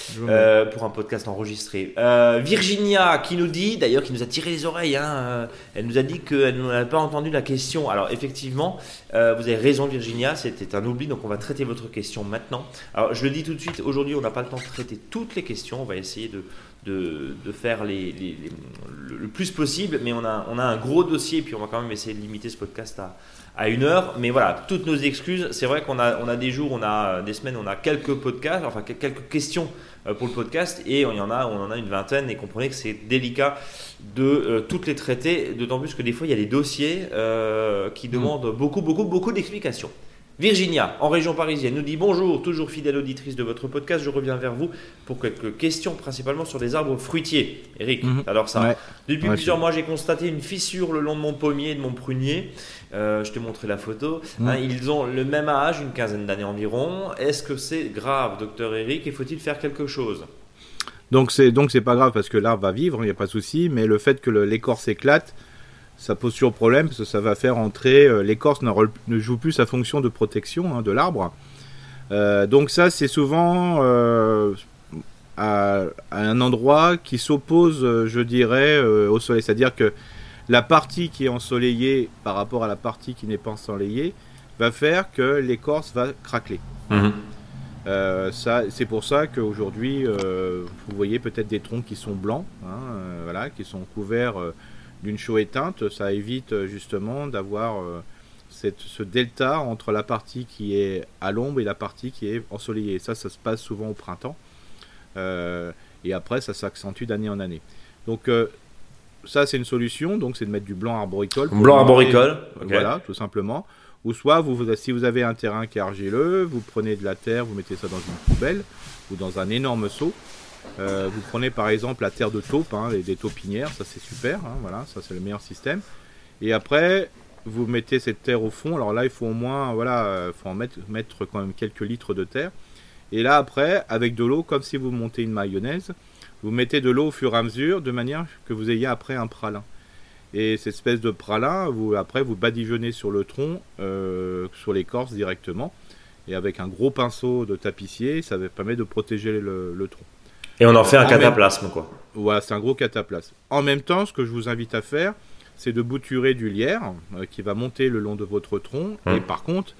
pour un podcast enregistré. Virginia qui nous dit, d'ailleurs, qui nous a tiré les oreilles, hein, elle nous a dit qu'elle nous pas entendu la question. Alors effectivement, euh, vous avez raison Virginia, c'était un oubli, donc on va traiter votre question maintenant. Alors je le dis tout de suite, aujourd'hui on n'a pas le temps de traiter toutes les questions, on va essayer de, de, faire les, le plus possible, mais on a, on a un gros dossier, puis on va quand même essayer de limiter ce podcast à, à une heure. Mais voilà, toutes nos excuses. C'est vrai qu'on a, on a des jours, on a des semaines, on a quelques podcasts, enfin quelques questions euh, pour le podcast, et on y en a, on en a une vingtaine. Et comprenez que c'est délicat de euh, toutes les traiter, d'autant plus que des fois il y a des dossiers euh, qui mm. demandent beaucoup, beaucoup, beaucoup d'explications. Virginia, en région parisienne, nous dit bonjour, toujours fidèle auditrice de votre podcast, je reviens vers vous pour quelques questions, principalement sur les arbres fruitiers. Eric, mhm. alors ça, depuis plusieurs mois, j'ai constaté une fissure le long de mon pommier et de mon prunier. Euh, je te montrer la photo. Mhm. Hein, ils ont le même âge, une quinzaine d'années environ. Est-ce que c'est grave, docteur Eric, et faut-il faire quelque chose? Donc c'est donc c'est pas grave parce que l'arbre va vivre, il n'y a pas de souci, mais le fait que l'écorce éclate, ça pose toujours problème parce que ça va faire entrer euh, l'écorce ne, joue plus sa fonction de protection hein, de l'arbre. Euh, donc ça c'est souvent euh, à, un endroit qui s'oppose, je dirais, au soleil. C'est-à-dire que la partie qui est ensoleillée par rapport à la partie qui n'est pas ensoleillée va faire que l'écorce va craquer. Ça, c'est pour ça qu'aujourd'hui, vous voyez peut-être des troncs qui sont blancs, hein, voilà, qui sont couverts d'une chaux éteinte, ça évite euh, justement d'avoir euh, ce delta entre la partie qui est à l'ombre et la partie qui est ensoleillée. Ça, ça se passe souvent au printemps. Euh, et après, ça s'accentue d'année en année. Donc, ça, c'est une solution. Donc, c'est de mettre du blanc arboricole. Blanc arboricole. Voilà, tout simplement. Ou soit, vous, si vous avez un terrain qui est argileux, vous prenez de la terre, vous mettez ça dans une poubelle ou dans un énorme seau. Euh, vous prenez par exemple la terre de taupe, hein, des taupinières, ça c'est super, hein, voilà, ça c'est le meilleur système. Et après, vous mettez cette terre au fond. Alors là, il faut au moins, voilà, euh, faut en mettre, mettre quand même quelques litres de terre. Et là, après, avec de l'eau, comme si vous montez une mayonnaise, vous mettez de l'eau au fur et à mesure, de manière que vous ayez après un pralin. Et cette espèce de pralin, vous, après, vous badigeonnez sur le tronc, euh, sur l'écorce directement. Et avec un gros pinceau de tapissier, ça permet de protéger le tronc. Et on en fait un cataplasme, quoi. Voilà, c'est un gros cataplasme. En même temps, ce que je vous invite à faire, c'est de bouturer du lierre euh, qui va monter le long de votre tronc. Hum. Et par contre,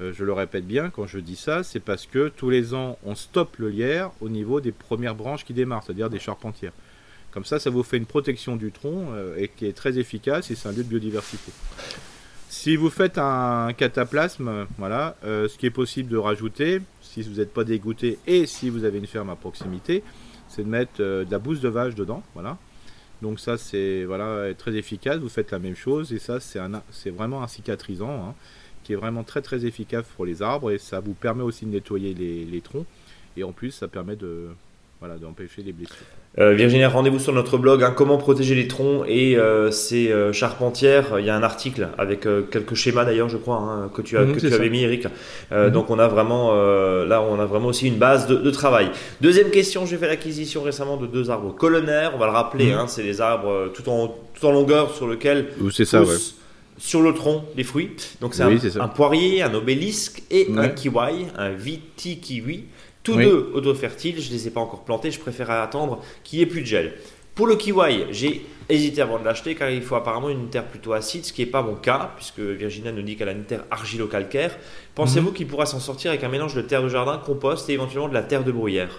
euh, je le répète bien quand je dis ça, c'est parce que tous les ans, on stoppe le lierre au niveau des premières branches qui démarrent, c'est-à-dire des charpentières. Comme ça, ça vous fait une protection du tronc euh, et qui est très efficace et c'est un lieu de biodiversité. Si vous faites un cataplasme, voilà, ce qui est possible de rajouter, si vous n'êtes pas dégoûté et si vous avez une ferme à proximité, c'est de mettre euh, de la bouse de vache dedans. Voilà. Donc ça c'est voilà très efficace. Vous faites la même chose et ça c'est vraiment un cicatrisant hein, qui est vraiment très très efficace pour les arbres et ça vous permet aussi de nettoyer les troncs et en plus ça permet de voilà, d'empêcher les blessures. Euh, Virginie, rendez-vous sur notre blog, hein, comment protéger les troncs et euh, ces euh, charpentières. Il y a un article avec quelques schémas d'ailleurs, je crois, hein, que tu, as, mhm, tu avais mis, Eric. Mhm. Donc on a vraiment, là, on a vraiment aussi une base de, travail. Deuxième question, j'ai fait l'acquisition récemment de deux arbres colonnaires. On va le rappeler, mhm. hein, c'est des arbres tout en, tout en longueur sur lesquels c'est ça, sur le tronc des fruits. Donc c'est un, poirier, un obélisque et un kiwi, un viti kiwi. Tous deux auto-fertiles, je ne les ai pas encore plantés, je préfère attendre qu'il n'y ait plus de gel. Pour le kiwi, j'ai hésité avant de l'acheter car il faut apparemment une terre plutôt acide, ce qui n'est pas mon cas, puisque Virginia nous dit qu'elle a une terre argilo-calcaire. Pensez-vous mhm. qu'il pourra s'en sortir avec un mélange de terre de jardin, compost et éventuellement de la terre de bruyère?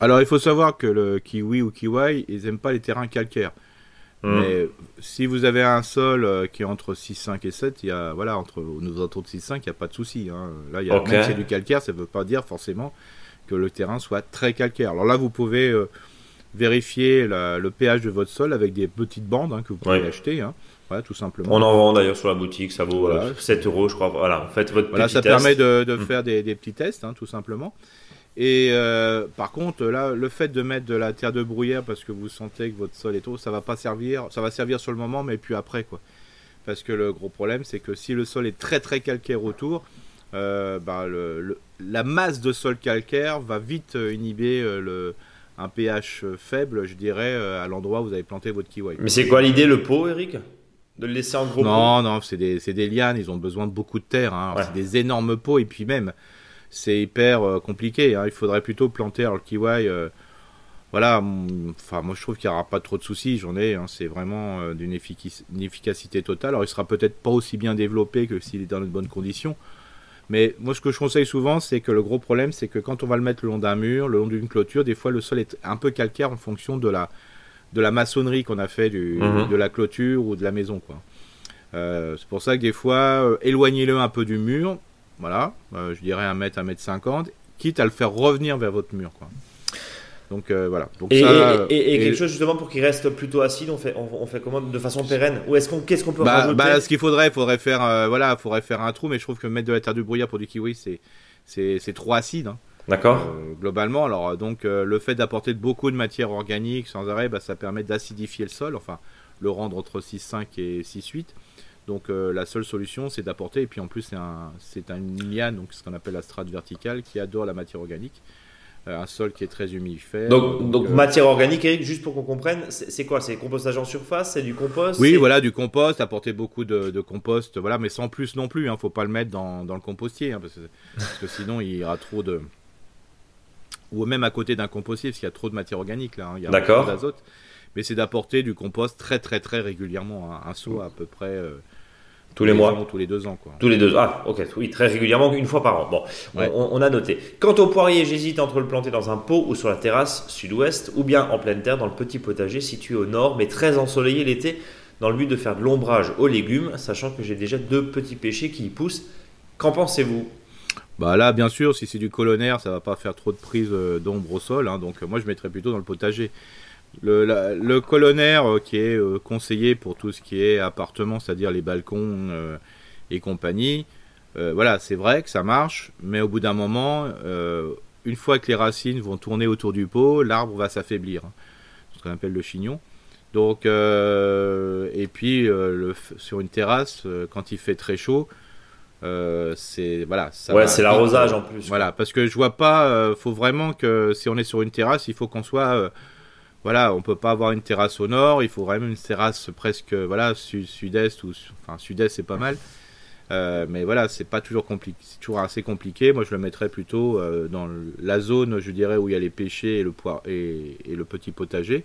Alors il faut savoir que le kiwi ou kiwi, ils n'aiment pas les terrains calcaires. Mhm. Mais si vous avez un sol euh, qui est entre 6,5 et 7, il y a, voilà, entre nous autour de 6,5, il n'y a pas de souci. Hein. Là, il y a, même si c'est du calcaire, ça ne veut pas dire forcément que le terrain soit très calcaire. Alors là, vous pouvez euh, vérifier le pH de votre sol avec des petites bandes hein, que vous pouvez acheter. Hein. Voilà, tout simplement. On en vend d'ailleurs sur la boutique, ça vaut 7 euh, euros, je crois. Voilà, faites votre voilà, ça permet de, hmm. faire des, petits tests, hein, tout simplement. Et euh, par contre, là, le fait de mettre de la terre de bruyère parce que vous sentez que votre sol est trop, ça va pas servir. Ça va servir sur le moment, mais puis après, quoi. Parce que le gros problème, c'est que si le sol est très très calcaire autour, euh, bah, le, la masse de sol calcaire va vite inhiber le, un pH faible, je dirais, à l'endroit où vous avez planté votre kiwi. Mais c'est quoi l'idée, le pot, Eric? De le laisser en gros Non, non, c'est des, des, lianes, ils ont besoin de beaucoup de terre. Hein. C'est des énormes pots, et puis même, c'est hyper euh, compliqué. Hein. Il faudrait plutôt planter alors, le kiwi. Euh, voilà, enfin, moi je trouve qu'il n'y aura pas trop de soucis, j'en ai. Hein. c'est vraiment euh, d'une efficacité totale. Alors, il sera peut-être pas aussi bien développé que s'il est dans de bonnes conditions. Mais moi, ce que je conseille souvent, c'est que le gros problème, c'est que quand on va le mettre le long d'un mur, le long d'une clôture, des fois le sol est un peu calcaire en fonction de la, de la maçonnerie qu'on a fait du, mhm. de la clôture ou de la maison. Quoi. Euh, c'est pour ça que des fois, euh, éloignez-le un peu du mur, voilà, euh, je dirais un mètre, un mètre cinquante, quitte à le faire revenir vers votre mur. Quoi. Donc voilà. Donc et, ça, et, quelque chose justement pour qu'il reste plutôt acide, on fait, on, fait comment de façon pérenne? Ou est-ce qu'on, qu'est-ce qu'on peut bah, rajouter? bah, Ce qu'il faudrait, faudrait faire, voilà, faudrait faire un trou, mais je trouve que mettre de la terre du brouillard pour du kiwi, c'est, c'est, c'est trop acide. Hein. D'accord. Euh, globalement, alors euh, donc euh, le fait d'apporter beaucoup de matière organique sans arrêt, bah, ça permet d'acidifier le sol, enfin le rendre entre 6,5 et 6,8. Donc la seule solution, c'est d'apporter, et puis en plus c'est un, c'est un liane, donc ce qu'on appelle la strate verticale, qui adore la matière organique. Un sol qui est très humifère. Donc, donc, matière organique, Eric, juste pour qu'on comprenne, c'est quoi? C'est compostage en surface? C'est du compost? Oui, voilà, du compost, apporter beaucoup de, compost, voilà, mais sans plus non plus. Il hein, ne faut pas le mettre dans, dans le compostier, hein, parce, que, parce, que, sinon il y aura trop de, ou même à côté d'un compostier, parce qu'il y a trop de matière organique là, hein. il y a trop d'azote. Mais c'est d'apporter du compost très très très régulièrement, un seau à peu près. Euh, tous les, mois Tous les deux ans, quoi. Tous les deux Ah, ok. Oui, très régulièrement, une fois par an. Bon, on, a noté. Quant au poirier, j'hésite entre le planter dans un pot ou sur la terrasse sud-ouest, ou bien en pleine terre dans le petit potager situé au nord, mais très ensoleillé l'été, dans le but de faire de l'ombrage aux légumes, sachant que j'ai déjà deux petits pêchers qui y poussent. Qu'en pensez-vous? Bah là, bien sûr, si c'est du colonnaire, ça va pas faire trop de prise euh, d'ombre au sol. Hein, donc moi, je mettrais plutôt dans le potager. Le, le colonnaire euh, qui est euh, conseillé pour tout ce qui est appartement, c'est-à-dire les balcons et compagnie, voilà, c'est vrai que ça marche, mais au bout d'un moment, une fois que les racines vont tourner autour du pot, l'arbre va s'affaiblir, hein, ce qu'on appelle le chignon. Donc, et puis le, sur une terrasse, quand il fait très chaud, euh, c'est voilà. Ça ouais, c'est l'arrosage en plus. Voilà, parce que je vois pas. Euh, faut vraiment que si on est sur une terrasse, il faut qu'on soit. Euh, voilà, on peut pas avoir une terrasse au nord. Il faut vraiment une terrasse presque voilà sud sud-est ou enfin sud-est c'est pas mal. mais voilà, c'est pas toujours compliqué. C'est toujours assez compliqué. Moi, je le mettrais plutôt dans la zone, je dirais, où il y a les pêchers et le petit potager.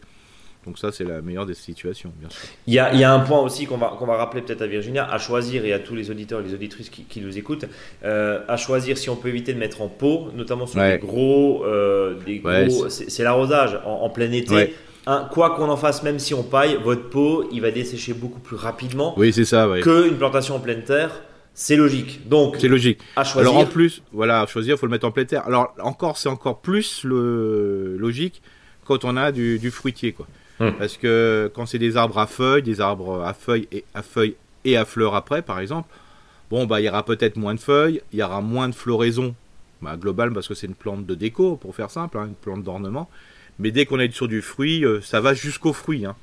Donc ça, c'est la meilleure des situations, bien sûr. Il y a, il y a un point aussi qu'on va, qu'on va rappeler peut-être à Virginia, à choisir, et à tous les auditeurs et les auditrices qui, qui nous écoutent, euh, à choisir si on peut éviter de mettre en pot, notamment sur des gros... Euh, des gros c'est l'arrosage en, plein été. quoi qu'on en fasse, même si on paille, votre pot, il va dessécher beaucoup plus rapidement oui, c'est ça, qu'une plantation en pleine terre. C'est logique. Donc, c'est logique. À choisir. Alors en plus, voilà, à choisir, il faut le mettre en pleine terre. Alors encore, c'est encore plus le logique quand on a du, du fruitier, quoi. Hmm. Parce que quand c'est des arbres à feuilles, des arbres à feuilles et à feuilles et à fleurs après, par exemple, bon bah il y aura peut-être moins de feuilles, il y aura moins de floraison, bah, global parce que c'est une plante de déco pour faire simple, hein, une plante d'ornement. Mais dès qu'on est sur du fruit, euh, ça va jusqu'au fruit. Hein.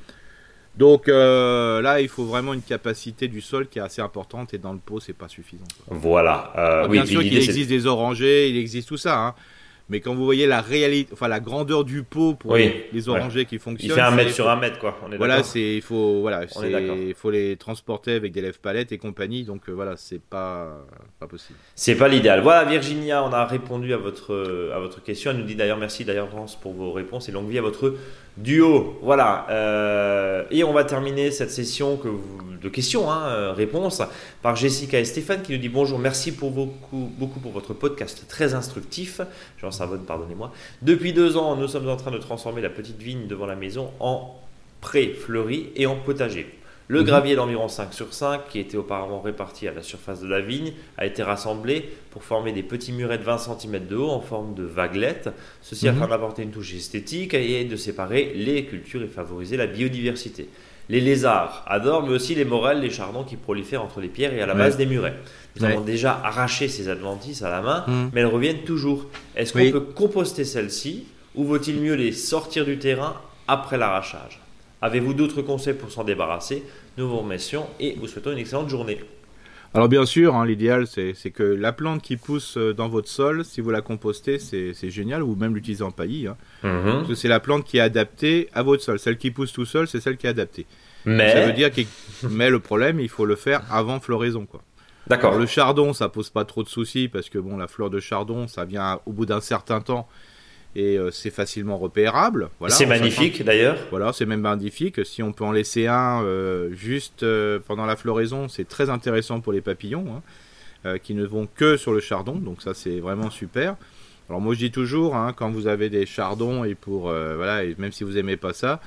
Donc euh, là, il faut vraiment une capacité du sol qui est assez importante et dans le pot, c'est pas suffisant. Voilà. Euh, bien sûr qu'il existe des orangers, il existe tout ça. Hein. Mais quand vous voyez la réalité, enfin la grandeur du pot pour les, orangers qui fonctionnent, il fait un mètre sur un mètre quoi. voilà, c'est il faut voilà, il faut les transporter avec des lèvres palettes et compagnie, donc euh, voilà, c'est pas pas possible. C'est pas l'idéal. Voilà Virginia, on a répondu à votre à votre question. Elle nous dit d'ailleurs merci d'ailleurs pour vos réponses et longue vie à votre duo. Voilà. Euh, et on va terminer cette session de questions, hein, euh, réponses, par Jessica et Stéphane qui nous dit bonjour, merci pour beaucoup, beaucoup pour votre podcast très instructif. Jean Savonne, pardonnez-moi. Depuis deux ans, nous sommes en train de transformer la petite vigne devant la maison en pré fleuri et en potager. Le mhm. gravier d'environ 5 sur 5, qui était auparavant réparti à la surface de la vigne, a été rassemblé pour former des petits murets de 20 cm de haut en forme de vaguelettes. Ceci afin mhm. d'apporter une touche esthétique et de séparer les cultures et favoriser la biodiversité. Les lézards adorent, mais aussi les morels, les chardons qui prolifèrent entre les pierres et à la base des murets. Nous avons déjà arraché ces adventices à la main, mhm. mais elles reviennent toujours. Est-ce qu'on peut composter celles-ci ou vaut-il mieux les sortir du terrain après l'arrachage? Avez-vous d'autres conseils pour s'en débarrasser Nous vous remercions et vous souhaitons une excellente journée. Alors bien sûr, hein, l'idéal c'est que la plante qui pousse euh, dans votre sol, si vous la compostez, c'est génial, ou même l'utiliser en paillis. Hein. Mhm. c'est la plante qui est adaptée à votre sol. Celle qui pousse tout seul, c'est celle qui est adaptée. Mais... Ça veut dire que mais le problème, il faut le faire avant floraison. quoi. D'accord. Le chardon, ça pose pas trop de soucis parce que bon, la fleur de chardon, ça vient au bout d'un certain temps et euh, c'est facilement repérable. Voilà, c'est magnifique d'ailleurs. Voilà, c'est même magnifique. Si on peut en laisser un euh, juste euh, pendant la floraison, c'est très intéressant pour les papillons hein, qui ne vont que sur le chardon, donc ça c'est vraiment super. Alors moi je dis toujours, hein, quand vous avez des chardons et pour voilà, et même si vous aimez pas ça,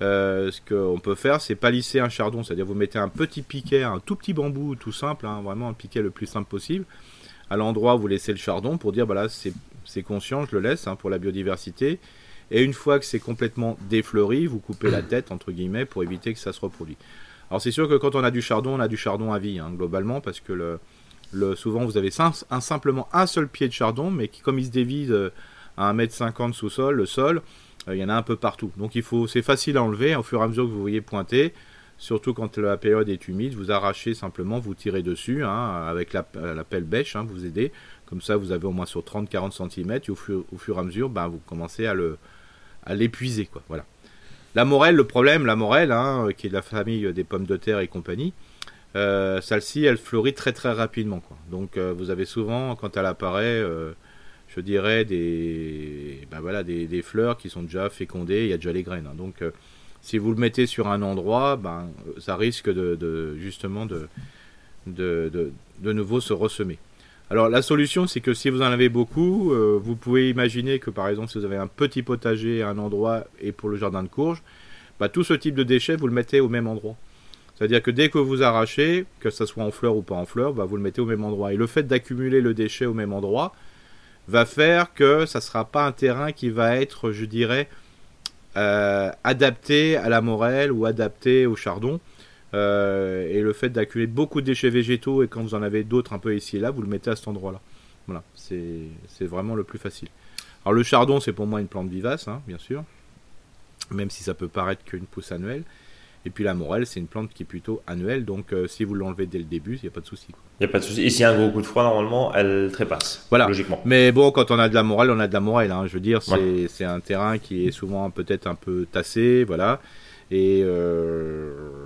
ce qu'on peut faire, c'est palisser un chardon, c'est-à-dire vous mettez un petit piquet, un tout petit bambou, tout simple, hein, vraiment un piquet le plus simple possible, à l'endroit où vous laissez le chardon pour dire, voilà, c'est c'est conscient, je le laisse hein, pour la biodiversité. Et une fois que c'est complètement défleuri, vous coupez la tête, entre guillemets, pour éviter que ça se reproduise. Alors c'est sûr que quand on a du chardon, on a du chardon à vie, hein, globalement, parce que souvent vous avez simplement un seul pied de chardon, mais qui, comme il se dévide euh, à 1m50 sous sol, le sol, euh, il y en a un peu partout. Donc il faut, c'est facile à enlever au fur et à mesure que vous voyez pointer. Surtout quand la période est humide, vous arrachez simplement, vous tirez dessus hein, avec la, la pelle bêche, vous aidez. Comme ça, vous avez au moins sur 30-40 cm et au fur, et à mesure, ben, vous commencez à l'épuiser. Voilà. La morelle, le problème, la morelle, hein, qui est de la famille des pommes de terre et compagnie, euh, celle-ci, elle fleurit très très rapidement. Donc euh, vous avez souvent, quand elle apparaît, euh, je dirais des, ben, des, fleurs qui sont déjà fécondées, il y a déjà les graines. Hein. Donc si vous le mettez sur un endroit, ben, ça risque de, justement de nouveau se ressemer. Alors la solution, c'est que si vous en avez beaucoup, euh, vous pouvez imaginer que par exemple si vous avez un petit potager à un endroit et pour le jardin de courge, bah, tout ce type de déchets, vous le mettez au même endroit. C'est-à-dire que dès que vous arrachez, que ce soit en fleurs ou pas en fleurs, bah, vous le mettez au même endroit. Et le fait d'accumuler le déchet au même endroit va faire que ça ne sera pas un terrain qui va être, je dirais, euh, adapté à la morelle ou adapté au chardon. Euh, et le fait d'accumuler beaucoup de déchets végétaux et quand vous en avez d'autres un peu ici et là, vous le mettez à cet endroit-là. Voilà, c'est vraiment le plus facile. Alors le chardon, c'est pour moi une plante vivace, hein, bien sûr, même si ça peut paraître qu'une pousse annuelle. Et puis la morelle, c'est une plante qui est plutôt annuelle, donc euh, si vous l'enlevez dès le début, il n'y a pas de souci. Il n'y a pas de souci. Et s'il y a un gros coup de froid, normalement, elle trépasse. Voilà. Logiquement. Mais bon, quand on a de la morelle, on a de la morelle. Hein. Je veux dire, c'est un terrain qui est souvent peut-être un peu tassé, voilà. Et euh,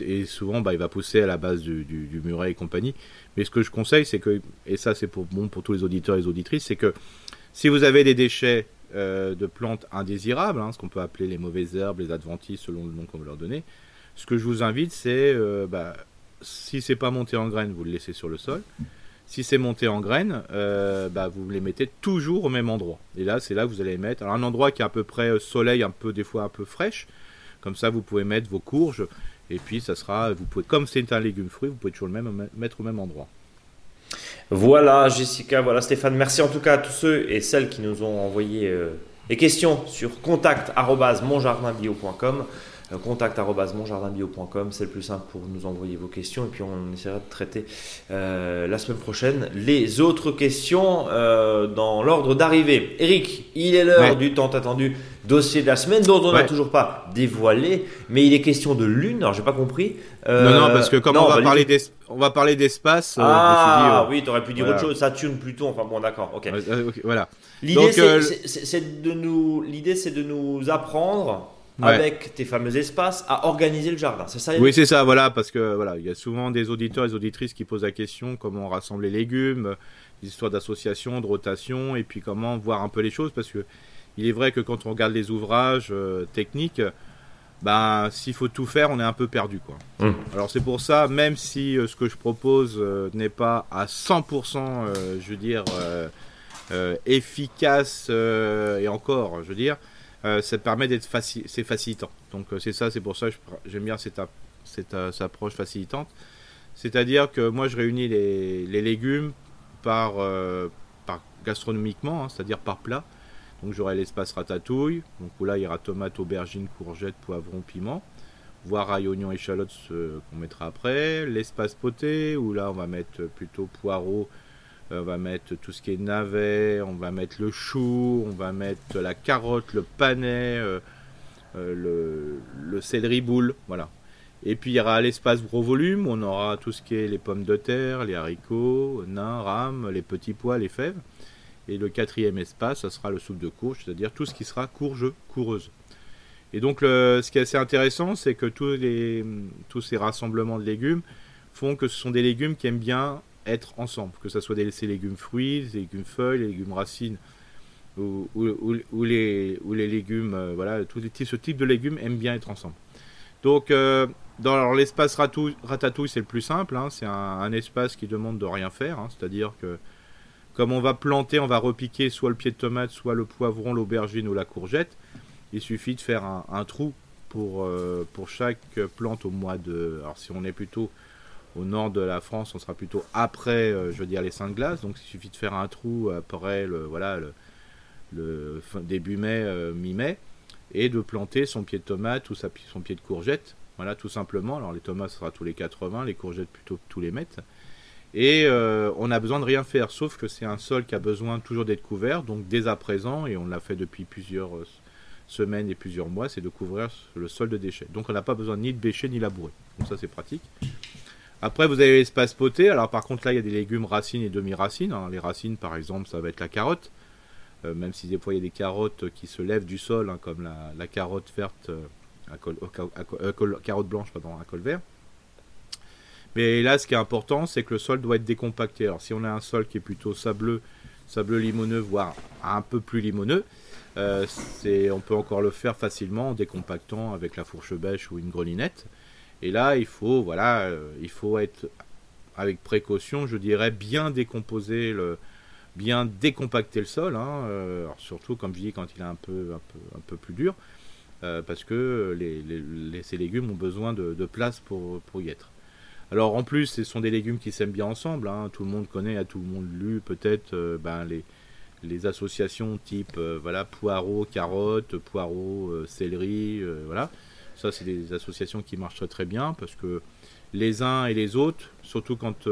et souvent bah, il va pousser à la base du, du, muret et compagnie. Mais ce que je conseille, c'est que, et ça c'est pour, bon, pour tous les auditeurs et les auditrices, c'est que si vous avez des déchets euh, de plantes indésirables, hein, ce qu'on peut appeler les mauvaises herbes, les adventices selon le nom qu'on veut leur donner, ce que je vous invite c'est, euh, bah, si c'est pas monté en graines, vous le laissez sur le sol. Si c'est monté en graines, euh, bah, vous les mettez toujours au même endroit. Et là, c'est là que vous allez mettre alors, un endroit qui est à peu près soleil, un peu des fois un peu fraîche, comme ça, vous pouvez mettre vos courges. Et puis, ça sera, vous pouvez, comme c'est un légume fruit, vous pouvez toujours le même, mettre au même endroit. Voilà, Jessica, voilà, Stéphane. Merci en tout cas à tous ceux et celles qui nous ont envoyé euh, des questions sur contact.monjardinbio.com. Euh, contact.monjardinbio.com, c'est le plus simple pour nous envoyer vos questions et puis on essaiera de traiter euh, la semaine prochaine les autres questions dans l'ordre d'arrivée. Eric, il est l'heure du temps attendu dossier de la semaine dont on n'a toujours pas dévoilé, mais il est question de lune. Alors j'ai pas compris. Euh, non, non, parce que comme on, va parler on va parler d'espace. Euh, ah euh, oui, tu aurais pu dire autre chose. Saturne, Pluton. Enfin bon, d'accord. Ok. voilà. L'idée, c'est de nous, l'idée, c'est de nous apprendre. Avec tes fameux espaces à organiser le jardin, c'est ça Oui, c'est ça, voilà, parce que voilà, il y a souvent des auditeurs et des auditrices qui posent la question comment rassembler les légumes, des histoires d'association, de rotation, et puis comment voir un peu les choses, parce que il est vrai que quand on regarde les ouvrages techniques, ben, s'il faut tout faire, on est un peu perdu. Quoi. Mmh. Alors c'est pour ça, même si ce que je propose n'est pas à 100%, je veux dire, efficace, et encore, je veux dire, ça permet d'être facile, c'est facilitant. Donc c'est ça, c'est pour ça que j'aime bien cette, cette, approche facilitante. C'est-à-dire que moi, je réunis les, légumes par, euh, par gastronomiquement, hein, c'est-à-dire par plat. Donc j'aurai l'espace ratatouille, donc où là il y aura tomate, aubergine, courgette, poivron, piment, voire ail, oignon, échalote qu'on mettra après. L'espace poté, où là on va mettre plutôt poireaux, euh, on va mettre tout ce qui est navet, on va mettre le chou, on va mettre la carotte, le panais, euh, le, le céleri boule, voilà. Et puis il y aura l'espace gros volume, on aura tout ce qui est les pommes de terre, les haricots, nains, rames, les petits pois, les fèves. Et le quatrième espace, ça sera le soupe de courge, c'est-à-dire tout ce qui sera courge, coureuse. Et donc ce qui est assez intéressant, c'est que tous ces rassemblements de légumes font que ce sont des légumes qui aiment bien être ensemble, que ce soit des, légumes fruits, des légumes feuilles, les légumes racines ou, les, ou les légumes, euh, voilà, tout ce type de légumes aiment bien être ensemble. Donc euh, dans l'espace ratatouille, c'est le plus simple. Hein. c'est un, espace qui demande de rien faire. Hein. C'est-à-dire que comme on va planter, on va repiquer soit le pied de tomate, soit le poivron, l'aubergine ou la courgette. Il suffit de faire un, trou pour, euh, pour chaque plante au mois de. Alors si on est plutôt au nord de la France, on sera plutôt après, euh, je veux dire, les saints de glace. Donc il suffit de faire un trou après le, voilà, le, début mai, euh, mi-mai, et de planter son pied de tomate ou son pied de courgette voilà, tout simplement. Alors les tomates, ce sera tous les 80, les courgettes plutôt tous les mètres. Et euh, on a besoin de rien faire, sauf que c'est un sol qui a besoin toujours d'être couvert. Donc dès à présent, et on l'a fait depuis plusieurs semaines et plusieurs mois, c'est de couvrir le sol de déchets. Donc on n'a pas besoin ni de bêcher ni labourer. Donc ça c'est pratique. Après vous avez l'espace poté. Alors par contre là il y a des légumes racines et demi-racines. Hein. Les racines par exemple ça va être la carotte. Euh, même si des fois il y a des carottes qui se lèvent du sol, hein, comme la, carotte verte col, euh, carotte blanche, pardon, à col vert. Mais là, ce qui est important, c'est que le sol doit être décompacté. Alors, si on a un sol qui est plutôt sableux, sableux limoneux, voire un peu plus limoneux, euh, on peut encore le faire facilement en décompactant avec la fourche bêche ou une grelinette. Et là, il faut, voilà, euh, il faut être avec précaution, je dirais, bien décomposer le, bien décompacter le sol. Hein, surtout, comme je dis, quand il est un peu, un peu, un peu plus dur. Euh, parce que ces légumes ont besoin de, place pour, pour, y être. Alors en plus, ce sont des légumes qui s'aiment bien ensemble. Hein. Tout le monde connaît, a tout le monde lu peut-être euh, ben, les, les, associations type euh, voilà poireaux, carottes, poireaux, céleri, voilà. Ça, c'est des associations qui marchent très, bien parce que les uns et les autres, surtout quand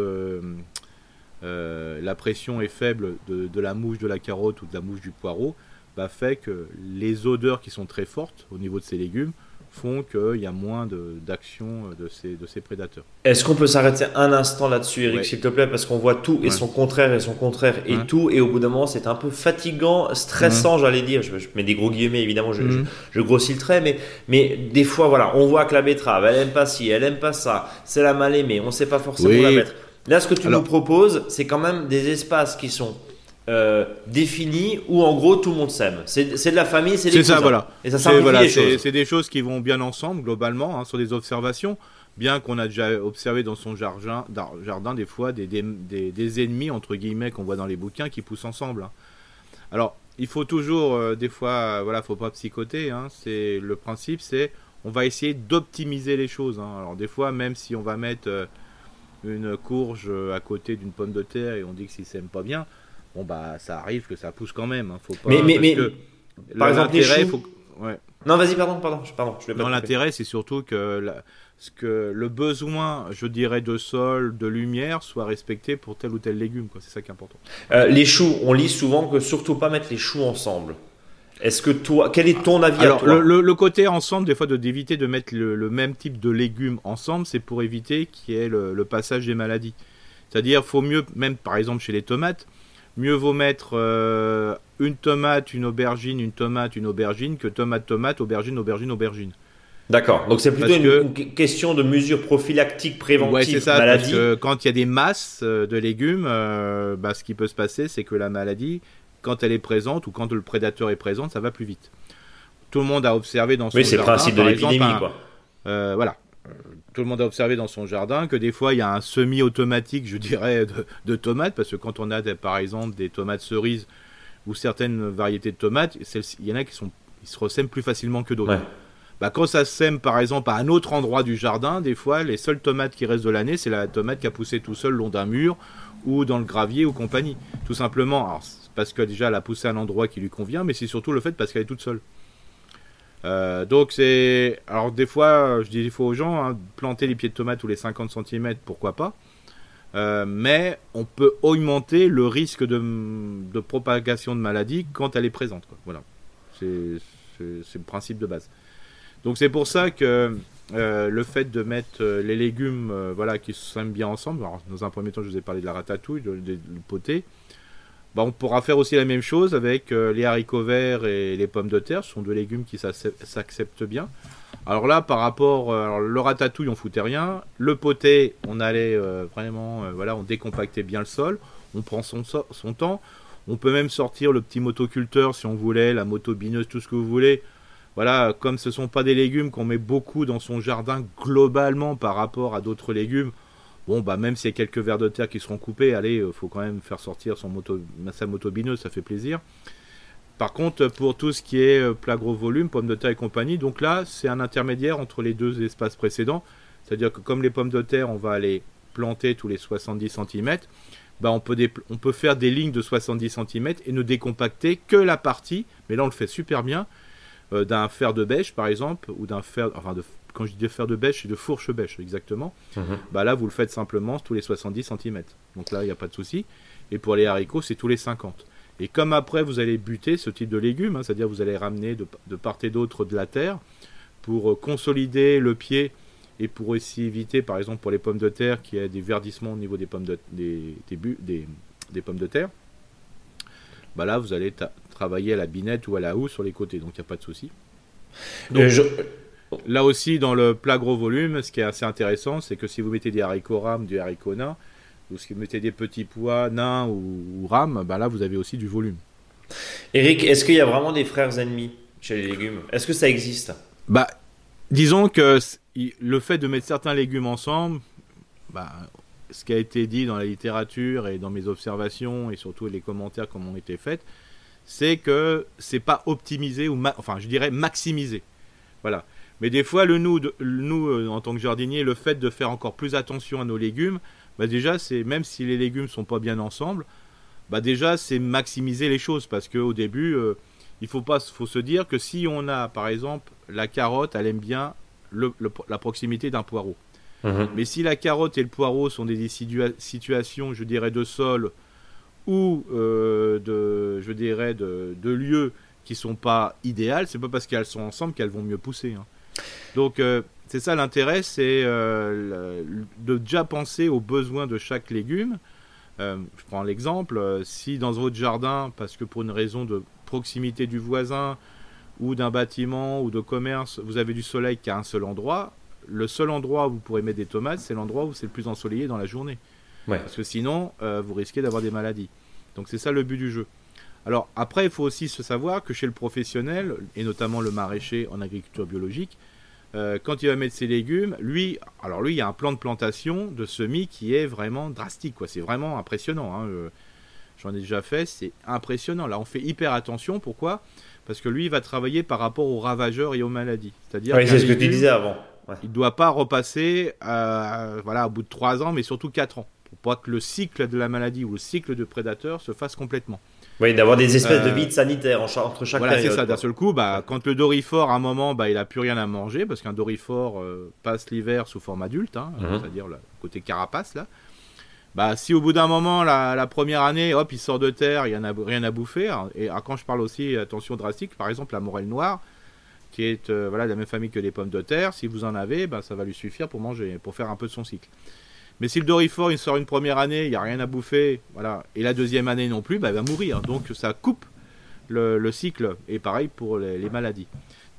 la pression est faible de, de, la mouche de la carotte ou de la mouche du poireau, bah, fait que les odeurs qui sont très fortes au niveau de ces légumes font qu'il y a moins d'action de, ces, de ces prédateurs. Est-ce qu'on peut s'arrêter un instant là-dessus, Eric, s'il te plaît, parce qu'on voit tout et son contraire et son contraire et tout, et au bout d'un moment, c'est un peu fatigant, stressant, j'allais dire. Je, mets des gros guillemets, évidemment, je, je, grossis le trait, mais, mais des fois, voilà, on voit que la betterave, elle aime pas ci, elle aime pas ça, c'est la mal aimée, on sait pas forcément la mettre. Là, ce que tu nous proposes, c'est quand même des espaces qui sont euh, défini où en gros tout le monde s'aime. C'est de la famille, c'est des ça, voilà. Et ça C'est des choses qui vont bien ensemble globalement hein, sur des observations. Bien qu'on a déjà observé dans son jardin, jardin des fois des, des, des, ennemis entre guillemets qu'on voit dans les bouquins qui poussent ensemble. Hein. Alors il faut toujours euh, des fois voilà faut pas psychoter. Hein, c'est le principe c'est on va essayer d'optimiser les choses. Alors des fois même si on va mettre euh, une courge à côté d'une pomme de terre et on dit que si s'aime pas bien bon bah ça arrive que ça pousse quand même. Hein, faut pas, mais mais, mais par exemple les choux... ouais. Non vas-y pardon pardon pardon. Je l'intérêt c'est surtout que ce que le besoin, je dirais, de sol, de lumière soit respecté pour tel ou tel légume. C'est ça qui est important. Euh, les choux, on lit souvent que surtout pas mettre les choux ensemble. Est-ce que toi, quel est ton avis Alors, à toi le, le, côté ensemble, des fois, de d'éviter de mettre le, même type de légumes ensemble, c'est pour éviter qu'il y ait le, le, passage des maladies. C'est-à-dire, faut mieux, même par exemple chez les tomates, mieux vaut mettre euh, une tomate, une aubergine, une tomate, une aubergine que tomate, tomate, aubergine, aubergine, aubergine. D'accord. Donc c'est plutôt une, question de mesure prophylactique préventive ouais, c'est ça, Parce que quand il y a des masses euh, de légumes, euh, bah, ce qui peut se passer, c'est que la maladie quand elle est présente ou quand le prédateur est présent, ça va plus vite. Tout le monde a observé dans son oui, c'est le principe de l'épidémie, quoi. Euh, voilà. Tout le monde a observé dans son jardin que des fois il y a un semi-automatique, je dirais, de, tomates, parce que quand on a par exemple des tomates cerises ou certaines variétés de tomates, il y en a qui sont, ils se ressèment plus facilement que d'autres. Bah, quand ça sème par exemple à un autre endroit du jardin, des fois les seules tomates qui restent de l'année, c'est la tomate qui a poussé tout seul le long d'un mur ou dans le gravier ou compagnie. Tout simplement, alors, parce que déjà elle a poussé à un endroit qui lui convient, mais c'est surtout le fait parce qu'elle est toute seule. Euh, donc c'est... Alors des fois, je dis des fois aux gens, hein, planter les pieds de tomates tous les 50 cm, pourquoi pas. Euh, mais on peut augmenter le risque de, propagation de maladie quand elle est présente. Voilà. C'est, le principe de base. Donc c'est pour ça que euh, le fait de mettre les légumes voilà, qui s'aiment bien ensemble, alors, dans un premier temps je vous ai parlé de la ratatouille, de, de, poté, bah, on pourra faire aussi la même chose avec euh, les haricots verts et les pommes de terre. Ce sont deux légumes qui s'acceptent bien. Alors là, par rapport, euh, alors le ratatouille, on foutait rien. Le poté, on allait euh, vraiment, voilà, on décompactait bien le sol. On prend son, temps. On peut même sortir le petit motoculteur si on voulait, la moto bineuse, tout ce que vous voulez. Voilà, comme ce ne sont pas des légumes qu'on met beaucoup dans son jardin globalement par rapport à d'autres légumes, Bon, bah, même s'il y a quelques vers de terre qui seront coupés, allez, euh, faut quand même faire sortir son moto, sa moto bineuse, ça fait plaisir. Par contre, pour tout ce qui est euh, plat gros volume, pommes de terre et compagnie, donc là, c'est un intermédiaire entre les deux espaces précédents. C'est-à-dire que comme les pommes de terre, on va les planter tous les 70 cm, bah on, peut on peut faire des lignes de 70 cm et ne décompacter que la partie, mais là on le fait super bien, euh, d'un fer de bêche par exemple, ou d'un fer, enfin de quand je dis de fer de bêche, c'est de fourche bêche, exactement. Mhm. Bah là, vous le faites simplement tous les 70 cm. Donc là, il n'y a pas de souci. Et pour les haricots, c'est tous les 50. Et comme après, vous allez buter ce type de légumes, hein, c'est-à-dire vous allez ramener de, part et d'autre de la terre pour euh, consolider le pied et pour aussi éviter, par exemple, pour les pommes de terre, qu'il y ait des verdissements au niveau des pommes de, des, des, pommes de terre. Bah là, vous allez travailler à la binette ou à la houe sur les côtés, donc il n'y a pas de souci. Donc, je... Là aussi, dans le plat gros volume, ce qui est assez intéressant, c'est que si vous mettez des haricots rames, du haricot nain, ou si vous mettez des petits pois nains ou, rames, bah là, vous avez aussi du volume. Eric, est-ce qu'il y a vraiment des frères ennemis chez les légumes? Est-ce que ça existe? Bah, disons que le fait de mettre certains légumes ensemble, bah, ce qui a été dit dans la littérature et dans mes observations et surtout les commentaires qui ont été faits, c'est que c'est pas optimisé ou enfin je dirais maximisé. Voilà. Mais des fois, le nous, euh, en tant que jardinier, le fait de faire encore plus attention à nos légumes, bah déjà, c'est même si les légumes sont pas bien ensemble, bah déjà, c'est maximiser les choses parce qu'au début, euh, il faut pas, faut se dire que si on a, par exemple, la carotte, elle aime bien la proximité d'un poireau. Mhm. Mais si la carotte et le poireau sont des situations, je dirais, de sol ou euh, de, je dirais, de, lieux qui sont pas idéales, c'est pas parce qu'elles sont ensemble qu'elles vont mieux pousser. Hein. Donc euh, c'est ça l'intérêt, c'est euh, de déjà penser aux besoins de chaque légume. Je prends l'exemple, si dans votre jardin, parce que pour une raison de proximité du voisin ou d'un bâtiment ou de commerce, vous avez du soleil qu'à un seul endroit, le seul endroit où vous pourrez mettre des tomates, c'est l'endroit où c'est le plus ensoleillé dans la journée. Parce que sinon, vous risquez d'avoir des maladies. Donc c'est ça le but du jeu. Alors après, il faut aussi se savoir que chez le professionnel, et notamment le maraîcher en agriculture biologique, euh, quand il va mettre ses légumes, lui, alors lui, il y a un plan de plantation de semis qui est vraiment drastique, quoi. C'est vraiment impressionnant. Hein. J'en ai déjà fait, c'est impressionnant. Là, on fait hyper attention. Pourquoi? Parce que lui, il va travailler par rapport aux ravageurs et aux maladies. C'est-à-dire, c'est ce que tu disais avant. Il ne doit pas repasser, euh, voilà, au bout de 3 ans, mais surtout 4 ans, pour pas que le cycle de la maladie ou le cycle de prédateur se fasse complètement. Oui, d'avoir des espèces de euh, vides sanitaires entre chaque voilà, c'est ça. D'un seul coup, bah, quand le dorifort, à un moment, bah, il a plus rien à manger, parce qu'un dorifort euh, passe l'hiver sous forme adulte, hein, mhm. c'est-à-dire le côté carapace, là. Bah, si au bout d'un moment, la, première année, hop, il sort de terre, il n'y en a rien à bouffer. Hein, et quand je parle aussi, attention drastique, par exemple, la morelle noire, qui est euh, voilà, de la même famille que les pommes de terre, si vous en avez, bah, ça va lui suffire pour manger, pour faire un peu de son cycle. Mais si le Dorifort il sort une première année, il n'y a rien à bouffer, voilà, et la deuxième année non plus, bah, il va mourir. Donc ça coupe le, cycle. Et pareil pour les, maladies.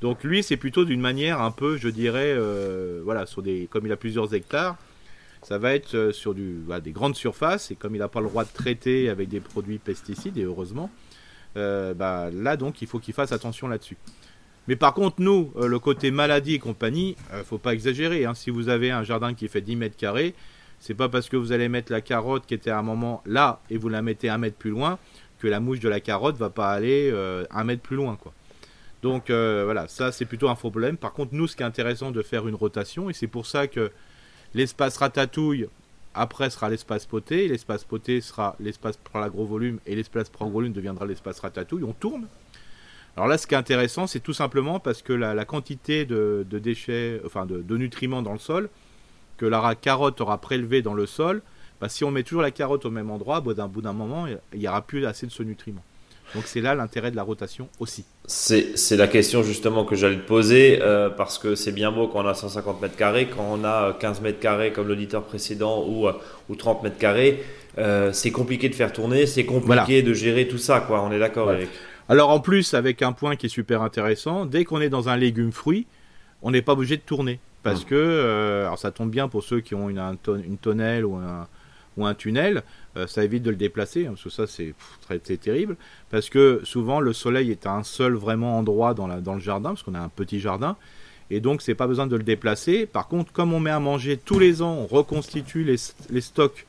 Donc lui, c'est plutôt d'une manière un peu, je dirais, euh, voilà, sur des, comme il a plusieurs hectares, ça va être euh, sur du, des grandes surfaces. Et comme il n'a pas le droit de traiter avec des produits pesticides, et heureusement, bah, là donc il faut qu'ils fassent attention là-dessus. Mais par contre, nous, le côté maladie et compagnie, faut pas exagérer. Hein. Si vous avez un jardin qui fait 10 mètres carrés, c'est pas parce que vous allez mettre la carotte qui était à un moment là et vous la mettez un mètre plus loin que la mouche de la carotte va pas aller un mètre plus loin, quoi. Donc voilà, ça c'est plutôt un faux problème. Par contre, nous, ce qui est intéressant de faire une rotation, et c'est pour ça que l'espace ratatouille après sera l'espace poté, l'espace poté sera l'espace pour la gros volume, et l'espace pour volume deviendra l'espace ratatouille. On tourne. Alors là, ce qui est intéressant, c'est tout simplement parce que la, quantité de, déchets, enfin de, nutriments dans le sol, que la carotte aura prélevé dans le sol, bah, si on met toujours la carotte au même endroit, bout d'un moment, il n'y aura plus assez de ce nutriment. Donc c'est là l'intérêt de la rotation aussi. C'est la question justement que j'allais te poser, euh, parce que c'est bien beau quand on a 150 mètres carrés, quand on a 15 mètres carrés comme l'auditeur précédent ou, euh, ou 30 mètres carrés, euh, c'est compliqué de faire tourner, c'est compliqué de gérer tout ça, quoi. on est d'accord avec. Alors en plus, avec un point qui est super intéressant, dès qu'on est dans un légume-fruit, on n'est pas obligé de tourner. Parce hum. que, alors ça tombe bien pour ceux qui ont une, une tonnelle ou un, ou un tunnel, euh, ça évite de le déplacer, hein, parce que ça c'est très, terrible, parce que souvent le soleil est à un seul vraiment endroit dans, la, dans le jardin, parce qu'on a un petit jardin, et donc c'est pas besoin de le déplacer. Par contre, comme on met à manger tous les ans, on reconstitue les, stocks,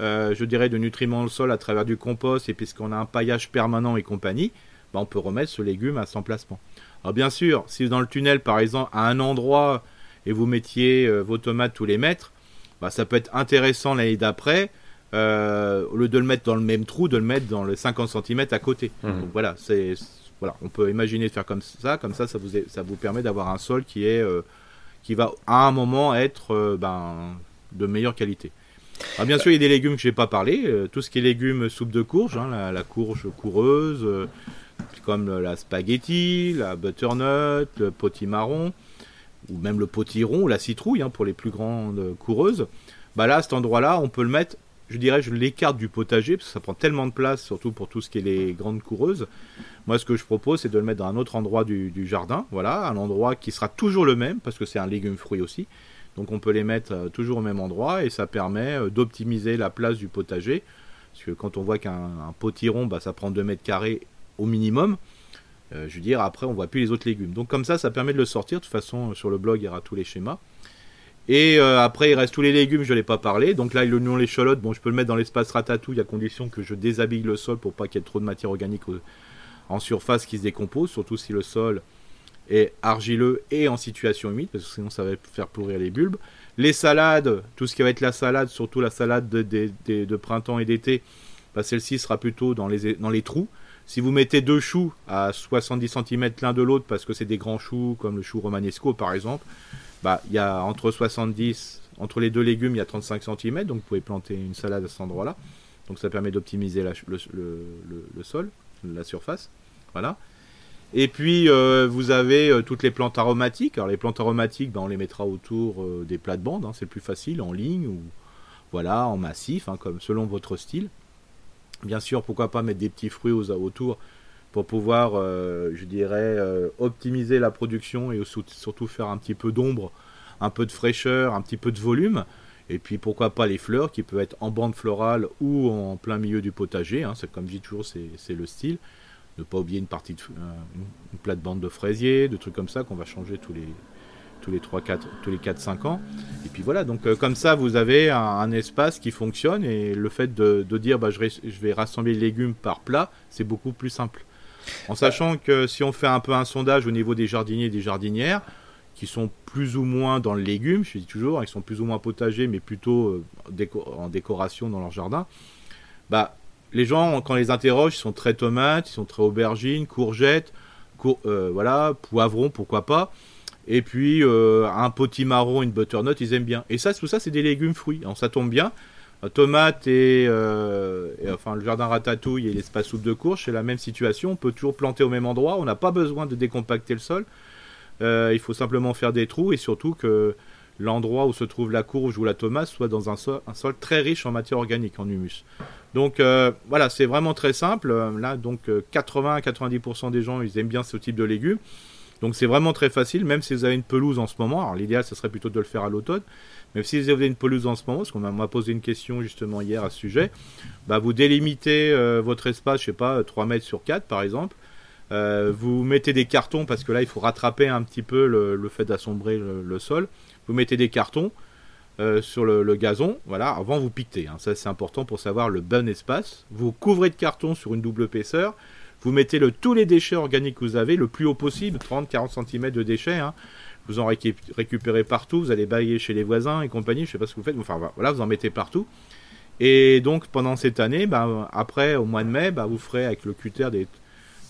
euh, je dirais, de nutriments le sol à travers du compost, et puisqu'on a un paillage permanent et compagnie, bah, on peut remettre ce légume à son placement. Alors bien sûr, si dans le tunnel par exemple, à un endroit, et vous mettiez euh, vos tomates tous les mètres, bah, ça peut être intéressant l'année d'après, euh, au lieu de le mettre dans le même trou, de le mettre dans les 50 cm à côté. Mhm. Donc voilà, c'est voilà, on peut imaginer de faire comme ça, comme ça, ça vous, ça vous permet d'avoir un sol qui est euh, qui va à un moment être ben, de meilleure qualité. Alors bien sûr, il y a des légumes que je n'ai pas parlé, tout ce qui est légumes soupe de courge, hein, la, la, courge coureuse, comme la spaghetti, la butternut, le potimarron ou même le potiron la citrouille hein, pour les plus grandes coureuses, bah là, cet endroit-là, on peut le mettre, je dirais, je l'écarte du potager parce que ça prend tellement de place, surtout pour tout ce qui est les grandes coureuses. Moi, ce que je propose, c'est de le mettre dans un autre endroit du, jardin, voilà, un endroit qui sera toujours le même parce que c'est un légume fruit aussi. Donc on peut les mettre euh, toujours au même endroit et ça permet euh, d'optimiser la place du potager. Parce que quand on voit qu'un potiron, bah, ça prend 2 mètres carrés au minimum. Euh, je veux dire, après, on voit plus les autres légumes. Donc comme ça, ça permet de le sortir. De toute façon, sur le blog, il y aura tous les schémas. Et après, il reste tous les légumes, je ne l'ai pas parlé. Donc là, l'oignon, l'échalote, bon, je peux le mettre dans l'espace ratatouille à condition que je déshabille le sol pour pas qu'il y ait trop de matière organique en surface qui se décompose, surtout si le sol est argileux et en situation humide, parce que sinon ça va faire pourrir les bulbes. Les salades, tout ce qui va être la salade, surtout la salade de, printemps et d'été, bah, celle-ci sera plutôt dans les, dans les trous. Si vous mettez deux choux à 70 cm l'un de l'autre parce que c'est des grands choux comme le chou romanesco par exemple, bah il y a entre 70 entre les deux légumes, il y a 35 cm donc vous pouvez planter une salade à cet endroit-là. Donc ça permet d'optimiser le, sol, la surface. Voilà. Et puis euh, vous avez euh, toutes les plantes aromatiques. Alors les plantes aromatiques, bah, on les mettra autour euh, des plates-bandes, hein. c'est le plus facile, en ligne ou voilà, en massif, hein, comme selon votre style. Bien sûr, pourquoi pas mettre des petits fruits aux, autour pour pouvoir, je dirais, optimiser la production et surtout faire un petit peu d'ombre, un peu de fraîcheur, un petit peu de volume. Et puis pourquoi pas les fleurs qui peuvent être en bande florale ou en plein milieu du potager. Hein. c'est comme je dis toujours, c'est le style. Ne pas oublier une partie de euh, une plate-bande de fraisier, de trucs comme ça qu'on va changer tous les, tous les 3 4 tous les 4 5 ans. Et puis voilà donc euh, comme ça vous avez un, espace qui fonctionne et le fait de, dire bah, je, vais rassembler les légumes par plat c'est beaucoup plus simple. En sachant que si on fait un peu un sondage au niveau des jardiniers et des jardinières qui sont plus ou moins dans le légume je dis toujours ils sont plus ou moins potagers mais plutôt euh, en décoration dans leur jardin bah les gens quand on les interroge ils sont très tomates ils sont très aubergines courgettes euh, voilà poivrons pourquoi pas et puis euh, un potimarron, une butternut, ils aiment bien. Et ça, tout ça, c'est des légumes fruits. Alors ça tombe bien. Euh, tomates et, euh, et, enfin le jardin ratatouille et l'espace soupe de courge, c'est la même situation. On peut toujours planter au même endroit. On n'a pas besoin de décompacter le sol. il faut simplement faire des trous et surtout que l'endroit où se trouve la courge ou la tomate soit dans un sol, très riche en matière organique, en humus. Donc voilà, c'est vraiment très simple. Là, donc 80-90% des gens, ils aiment bien ce type de légumes. Donc c'est vraiment très facile, même si vous avez une pelouse en ce moment. Alors l'idéal, ce serait plutôt de le faire à l'automne. Mais si vous avez une pelouse en ce moment, parce qu'on m'a posé une question justement hier à ce sujet, bah vous délimitez euh, votre espace, je sais pas, 3 mètres sur 4 par exemple. Euh, vous mettez des cartons parce que là il faut rattraper un petit peu le, fait d'assombrer le, sol. Vous mettez des cartons euh, sur le, gazon, voilà, avant vous piquez. Hein. Ça c'est important pour savoir le bon espace. Vous couvrez de carton sur une double épaisseur. Vous mettez le, tous les déchets organiques que vous avez, le plus haut possible, 30-40 cm de déchets. Hein. Vous en récupérez partout, vous allez bailler chez les voisins et compagnie, je sais pas ce que vous faites, enfin voilà, vous en mettez partout. Et donc pendant cette année, bah, après au mois de mai, bah, vous ferez avec le cutter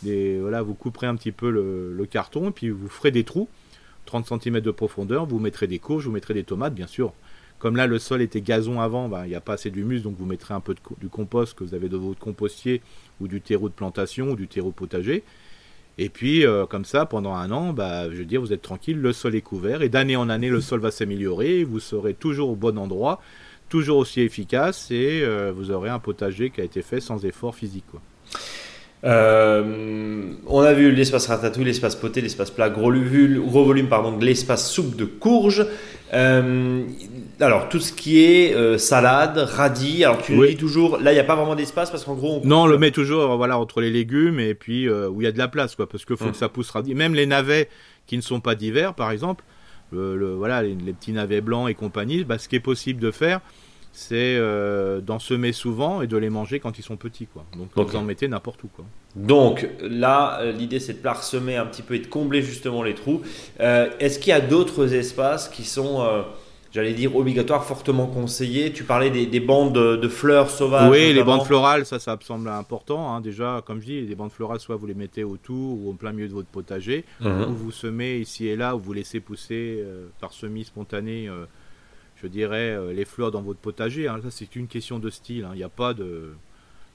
des, voilà, vous couperez un petit peu le, carton et puis vous ferez des trous, 30 cm de profondeur, vous mettrez des courges, vous mettrez des tomates, bien sûr. Comme là le sol était gazon avant, bah, il n'y a pas assez d'humus, donc vous mettrez un peu de, du compost que vous avez de votre compostier ou du terreau de plantation ou du terreau potager. Et puis, euh, comme ça, pendant un an, bah, je veux dire, vous êtes tranquille, le sol est couvert, et d'année en année, le sol va s'améliorer, vous serez toujours au bon endroit, toujours aussi efficace, et euh, vous aurez un potager qui a été fait sans effort physique. Euh, on a vu l'espace ratatouille, l'espace poté, l'espace plat, gros, gros volume, pardon, l'espace soupe de courge. Euh, alors, tout ce qui est euh, salade, radis, alors tu dis toujours, là, il n'y a pas vraiment d'espace parce qu'en gros. Non, on le met toujours voilà, entre les légumes et puis où il y a de la place, quoi, parce qu'il faut hum. que ça pousse radis. Même les navets qui ne sont pas d'hiver, par exemple, le, voilà, les, petits navets blancs et compagnie, bah, ce qui est possible de faire, c'est euh, d'en semer souvent et de les manger quand ils sont petits. Quoi. Donc vous en mettez n'importe où. Quoi. Donc là, euh, l'idée c'est de parsemer un petit peu et de combler justement les trous. Euh, est-ce qu'il y a d'autres espaces qui sont, j'allais dire, obligatoires, fortement conseillés? Tu parlais des, bandes de, fleurs sauvages. Oui, les bandes florales, ça, ça me semble important. Hein. Déjà, comme je dis, les bandes florales, soit vous les mettez autour ou au plein milieu de votre potager, mhm. ou vous semez ici et là, ou vous laissez pousser par semis spontané je dirais, euh, les fleurs dans votre potager. Hein. Ça, c'est une question de style. Hein. Il n'y a pas de.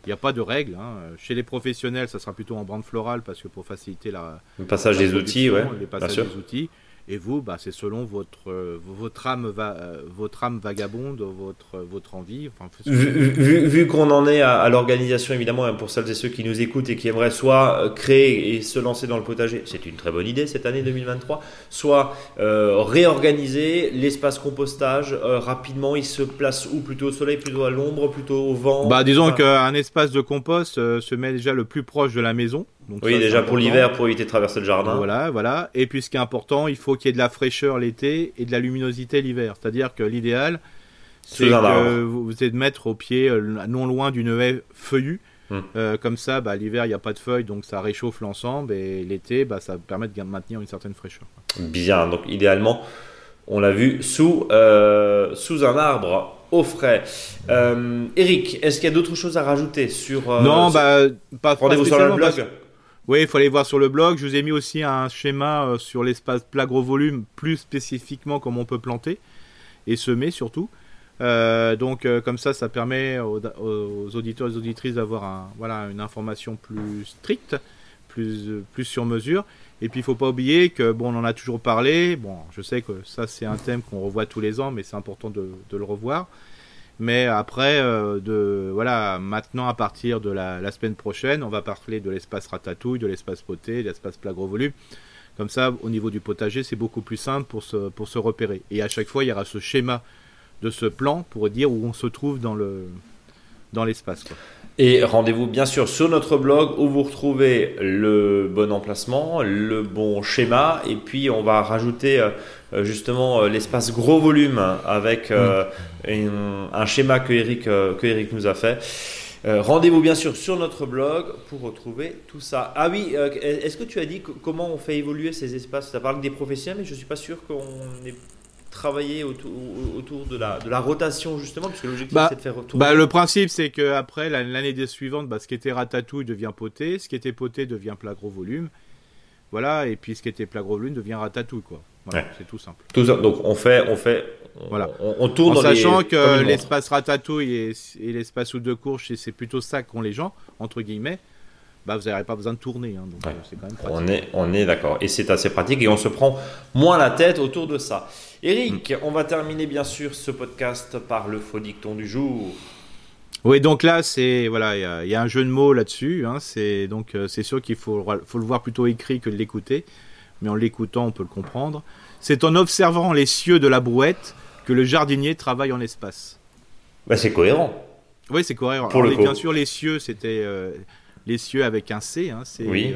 Il n'y a pas de règle. Hein. Chez les professionnels, ça sera plutôt en bande florale parce que pour faciliter la, le passage des outils, ouais, les passages des outils. Et vous, bah, c'est selon votre, euh, votre, âme va, euh, votre âme vagabonde, votre, votre envie. Enfin, vu, vu, qu'on en est à, l'organisation, évidemment, hein, pour celles et ceux qui nous écoutent et qui aimeraient soit euh, créer et se lancer dans le potager, c'est une très bonne idée cette année 2023, soit réorganiser l'espace compostage rapidement. Il se place où? Plutôt au soleil, plutôt à l'ombre, plutôt au vent? Bah, Disons qu'un espace de compost se met déjà le plus proche de la maison oui, déjà pour l'hiver, pour éviter de traverser le jardin. Voilà, voilà. Et puis ce qui est important, il faut qu'il y ait de la fraîcheur l'été et de la luminosité l'hiver. C'est-à-dire que l'idéal, c'est que vous, êtes mettre au pied, euh, non loin d'une haie feuillue. Hmm. Euh, comme ça, bah, l'hiver, il n'y a pas de feuilles, donc ça réchauffe l'ensemble. Et l'été, bah, ça permet de maintenir une certaine fraîcheur. Bien, donc idéalement, on l'a vu sous, euh, sous un arbre au frais. Eric, est-ce qu'il y a d'autres choses à rajouter sur Non, bah pas. Rendez-vous sur le blog. Oui, il faut aller voir sur le blog. Je vous ai mis aussi un schéma euh, sur l'espace plat gros volume, plus spécifiquement comment on peut planter et semer surtout. Euh, donc euh, comme ça, ça permet aux, auditeurs et aux auditrices d'avoir voilà, une information plus stricte, plus, plus sur mesure. Et puis il faut pas oublier que bon, on en a toujours parlé. Bon, je sais que ça c'est un thème qu'on revoit tous les ans, mais c'est important de, le revoir. Mais après, euh, de, voilà, maintenant à partir de la, semaine prochaine, on va parler de l'espace ratatouille, de l'espace poté, de l'espace plat. Comme ça, au niveau du potager, c'est beaucoup plus simple pour se, pour se repérer. Et à chaque fois, il y aura ce schéma de ce plan pour dire où on se trouve dans le dans l'espace. Et rendez-vous bien sûr sur notre blog où vous retrouvez le bon emplacement, le bon schéma, et puis on va rajouter euh, justement euh, l'espace gros volume avec euh, un, schéma que Eric, que Eric nous a fait. rendez-vous bien sûr sur notre blog pour retrouver tout ça. Ah oui, est-ce que tu as dit comment on fait évoluer ces espaces? Ça parle des professionnels, mais je ne suis pas sûr qu'on ait travailler autour, autour de, la, de la rotation justement puisque l'objectif bah, c'est de faire retourner. Bah, le principe c'est que après l'année suivante bah, ce qui était ratatouille devient poté ce qui était poté devient plat gros volume voilà et puis ce qui était plat gros volume devient ratatouille quoi c'est tout simple tout donc on fait on fait voilà on, tourne en sachant que l'espace ratatouille et, et l'espace ou de courge c'est plutôt ça qu'ont les gens entre guillemets bah, vous n'aurez pas besoin de tourner. Hein, donc euh, c'est quand même pratique. On est, on est d'accord. Et c'est assez pratique et on se prend moins la tête autour de ça. Eric, on va terminer bien sûr ce podcast par le faux dicton du jour. Oui, donc là, c'est voilà, il y, a un jeu de mots là-dessus. Hein, c'est donc euh, c'est sûr qu'il faut, faut le voir plutôt écrit que de l'écouter. Mais en l'écoutant, on peut le comprendre. C'est en observant les cieux de la brouette que le jardinier travaille en espace. Bah, c'est cohérent. Oui, c'est cohérent. Pour Alors, le bien sûr, les cieux, c'était euh, les cieux avec un C. Hein, c'est- Oui.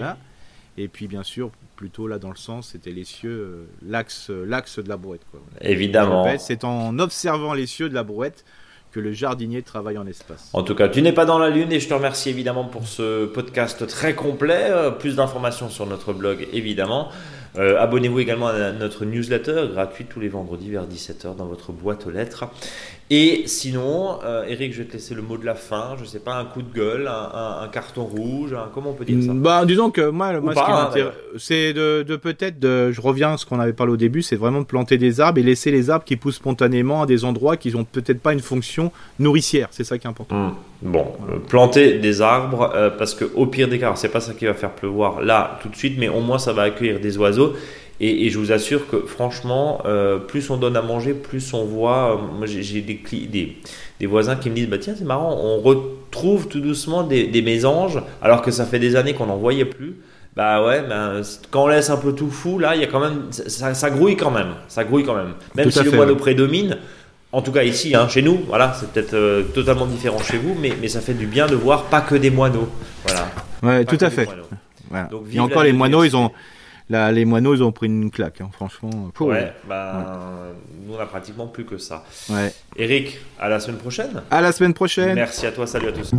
Et puis, bien sûr, plutôt là dans le sens, c'était les cieux, euh, l'axe, l'axe de la brouette. Quoi. Évidemment. C'est en observant les cieux de la brouette que le jardinier travaille en espace. En tout cas, tu n'es pas dans la lune et je te remercie évidemment pour ce podcast très complet. Euh, Plus d'informations sur notre blog évidemment. Euh, Abonnez-vous également à notre newsletter gratuite tous les vendredis vers 17h dans votre boîte aux lettres. Et sinon, euh, Eric, je vais te laisser le mot de la fin. Je sais pas, un coup de gueule, un, un- un carton rouge, un- comment on peut dire ça? Bah, disons que moi, moi, ce pas, qui hein, m'intéresse, c'est de, de peut-être, de, je reviens à ce qu'on avait parlé au début, c'est vraiment de planter des arbres et laisser les arbres qui poussent spontanément à des endroits qui n'ont peut-être pas une fonction nourricière. C'est ça qui est important. Hmm. Bon, euh, planter des arbres euh, parce que au pire des cas, c'est pas ça qui va faire pleuvoir là tout de suite, mais au moins ça va accueillir des oiseaux. Et, et je vous assure que franchement, euh, plus on donne à manger, plus on voit. euh, moi, j'ai des, cli- des, des voisins qui me disent bah tiens c'est marrant, on retrouve tout doucement des, des mésanges alors que ça fait des années qu'on n'en voyait plus. Bah ouais, ben, quand on laisse un peu tout fou, là, il y a quand même, ça, grouille quand même, ça grouille quand même. Même Tout si le moineau ouais. prédomine, en tout cas ici, hein, chez nous, voilà, c'est peut-être euh, totalement différent chez vous, mais, mais ça fait du bien de voir pas que des moineaux. Voilà. Ouais, Pas tout à fait. moineaux. Voilà. Donc, Et encore, les moineaux, ils ont, là, les moineaux, ils ont pris une claque, hein, franchement. Pouh. Ouais, bah, nous on a pratiquement plus que ça. Ouais. Eric, à la semaine prochaine. À la semaine prochaine. Merci à toi, salut à tous.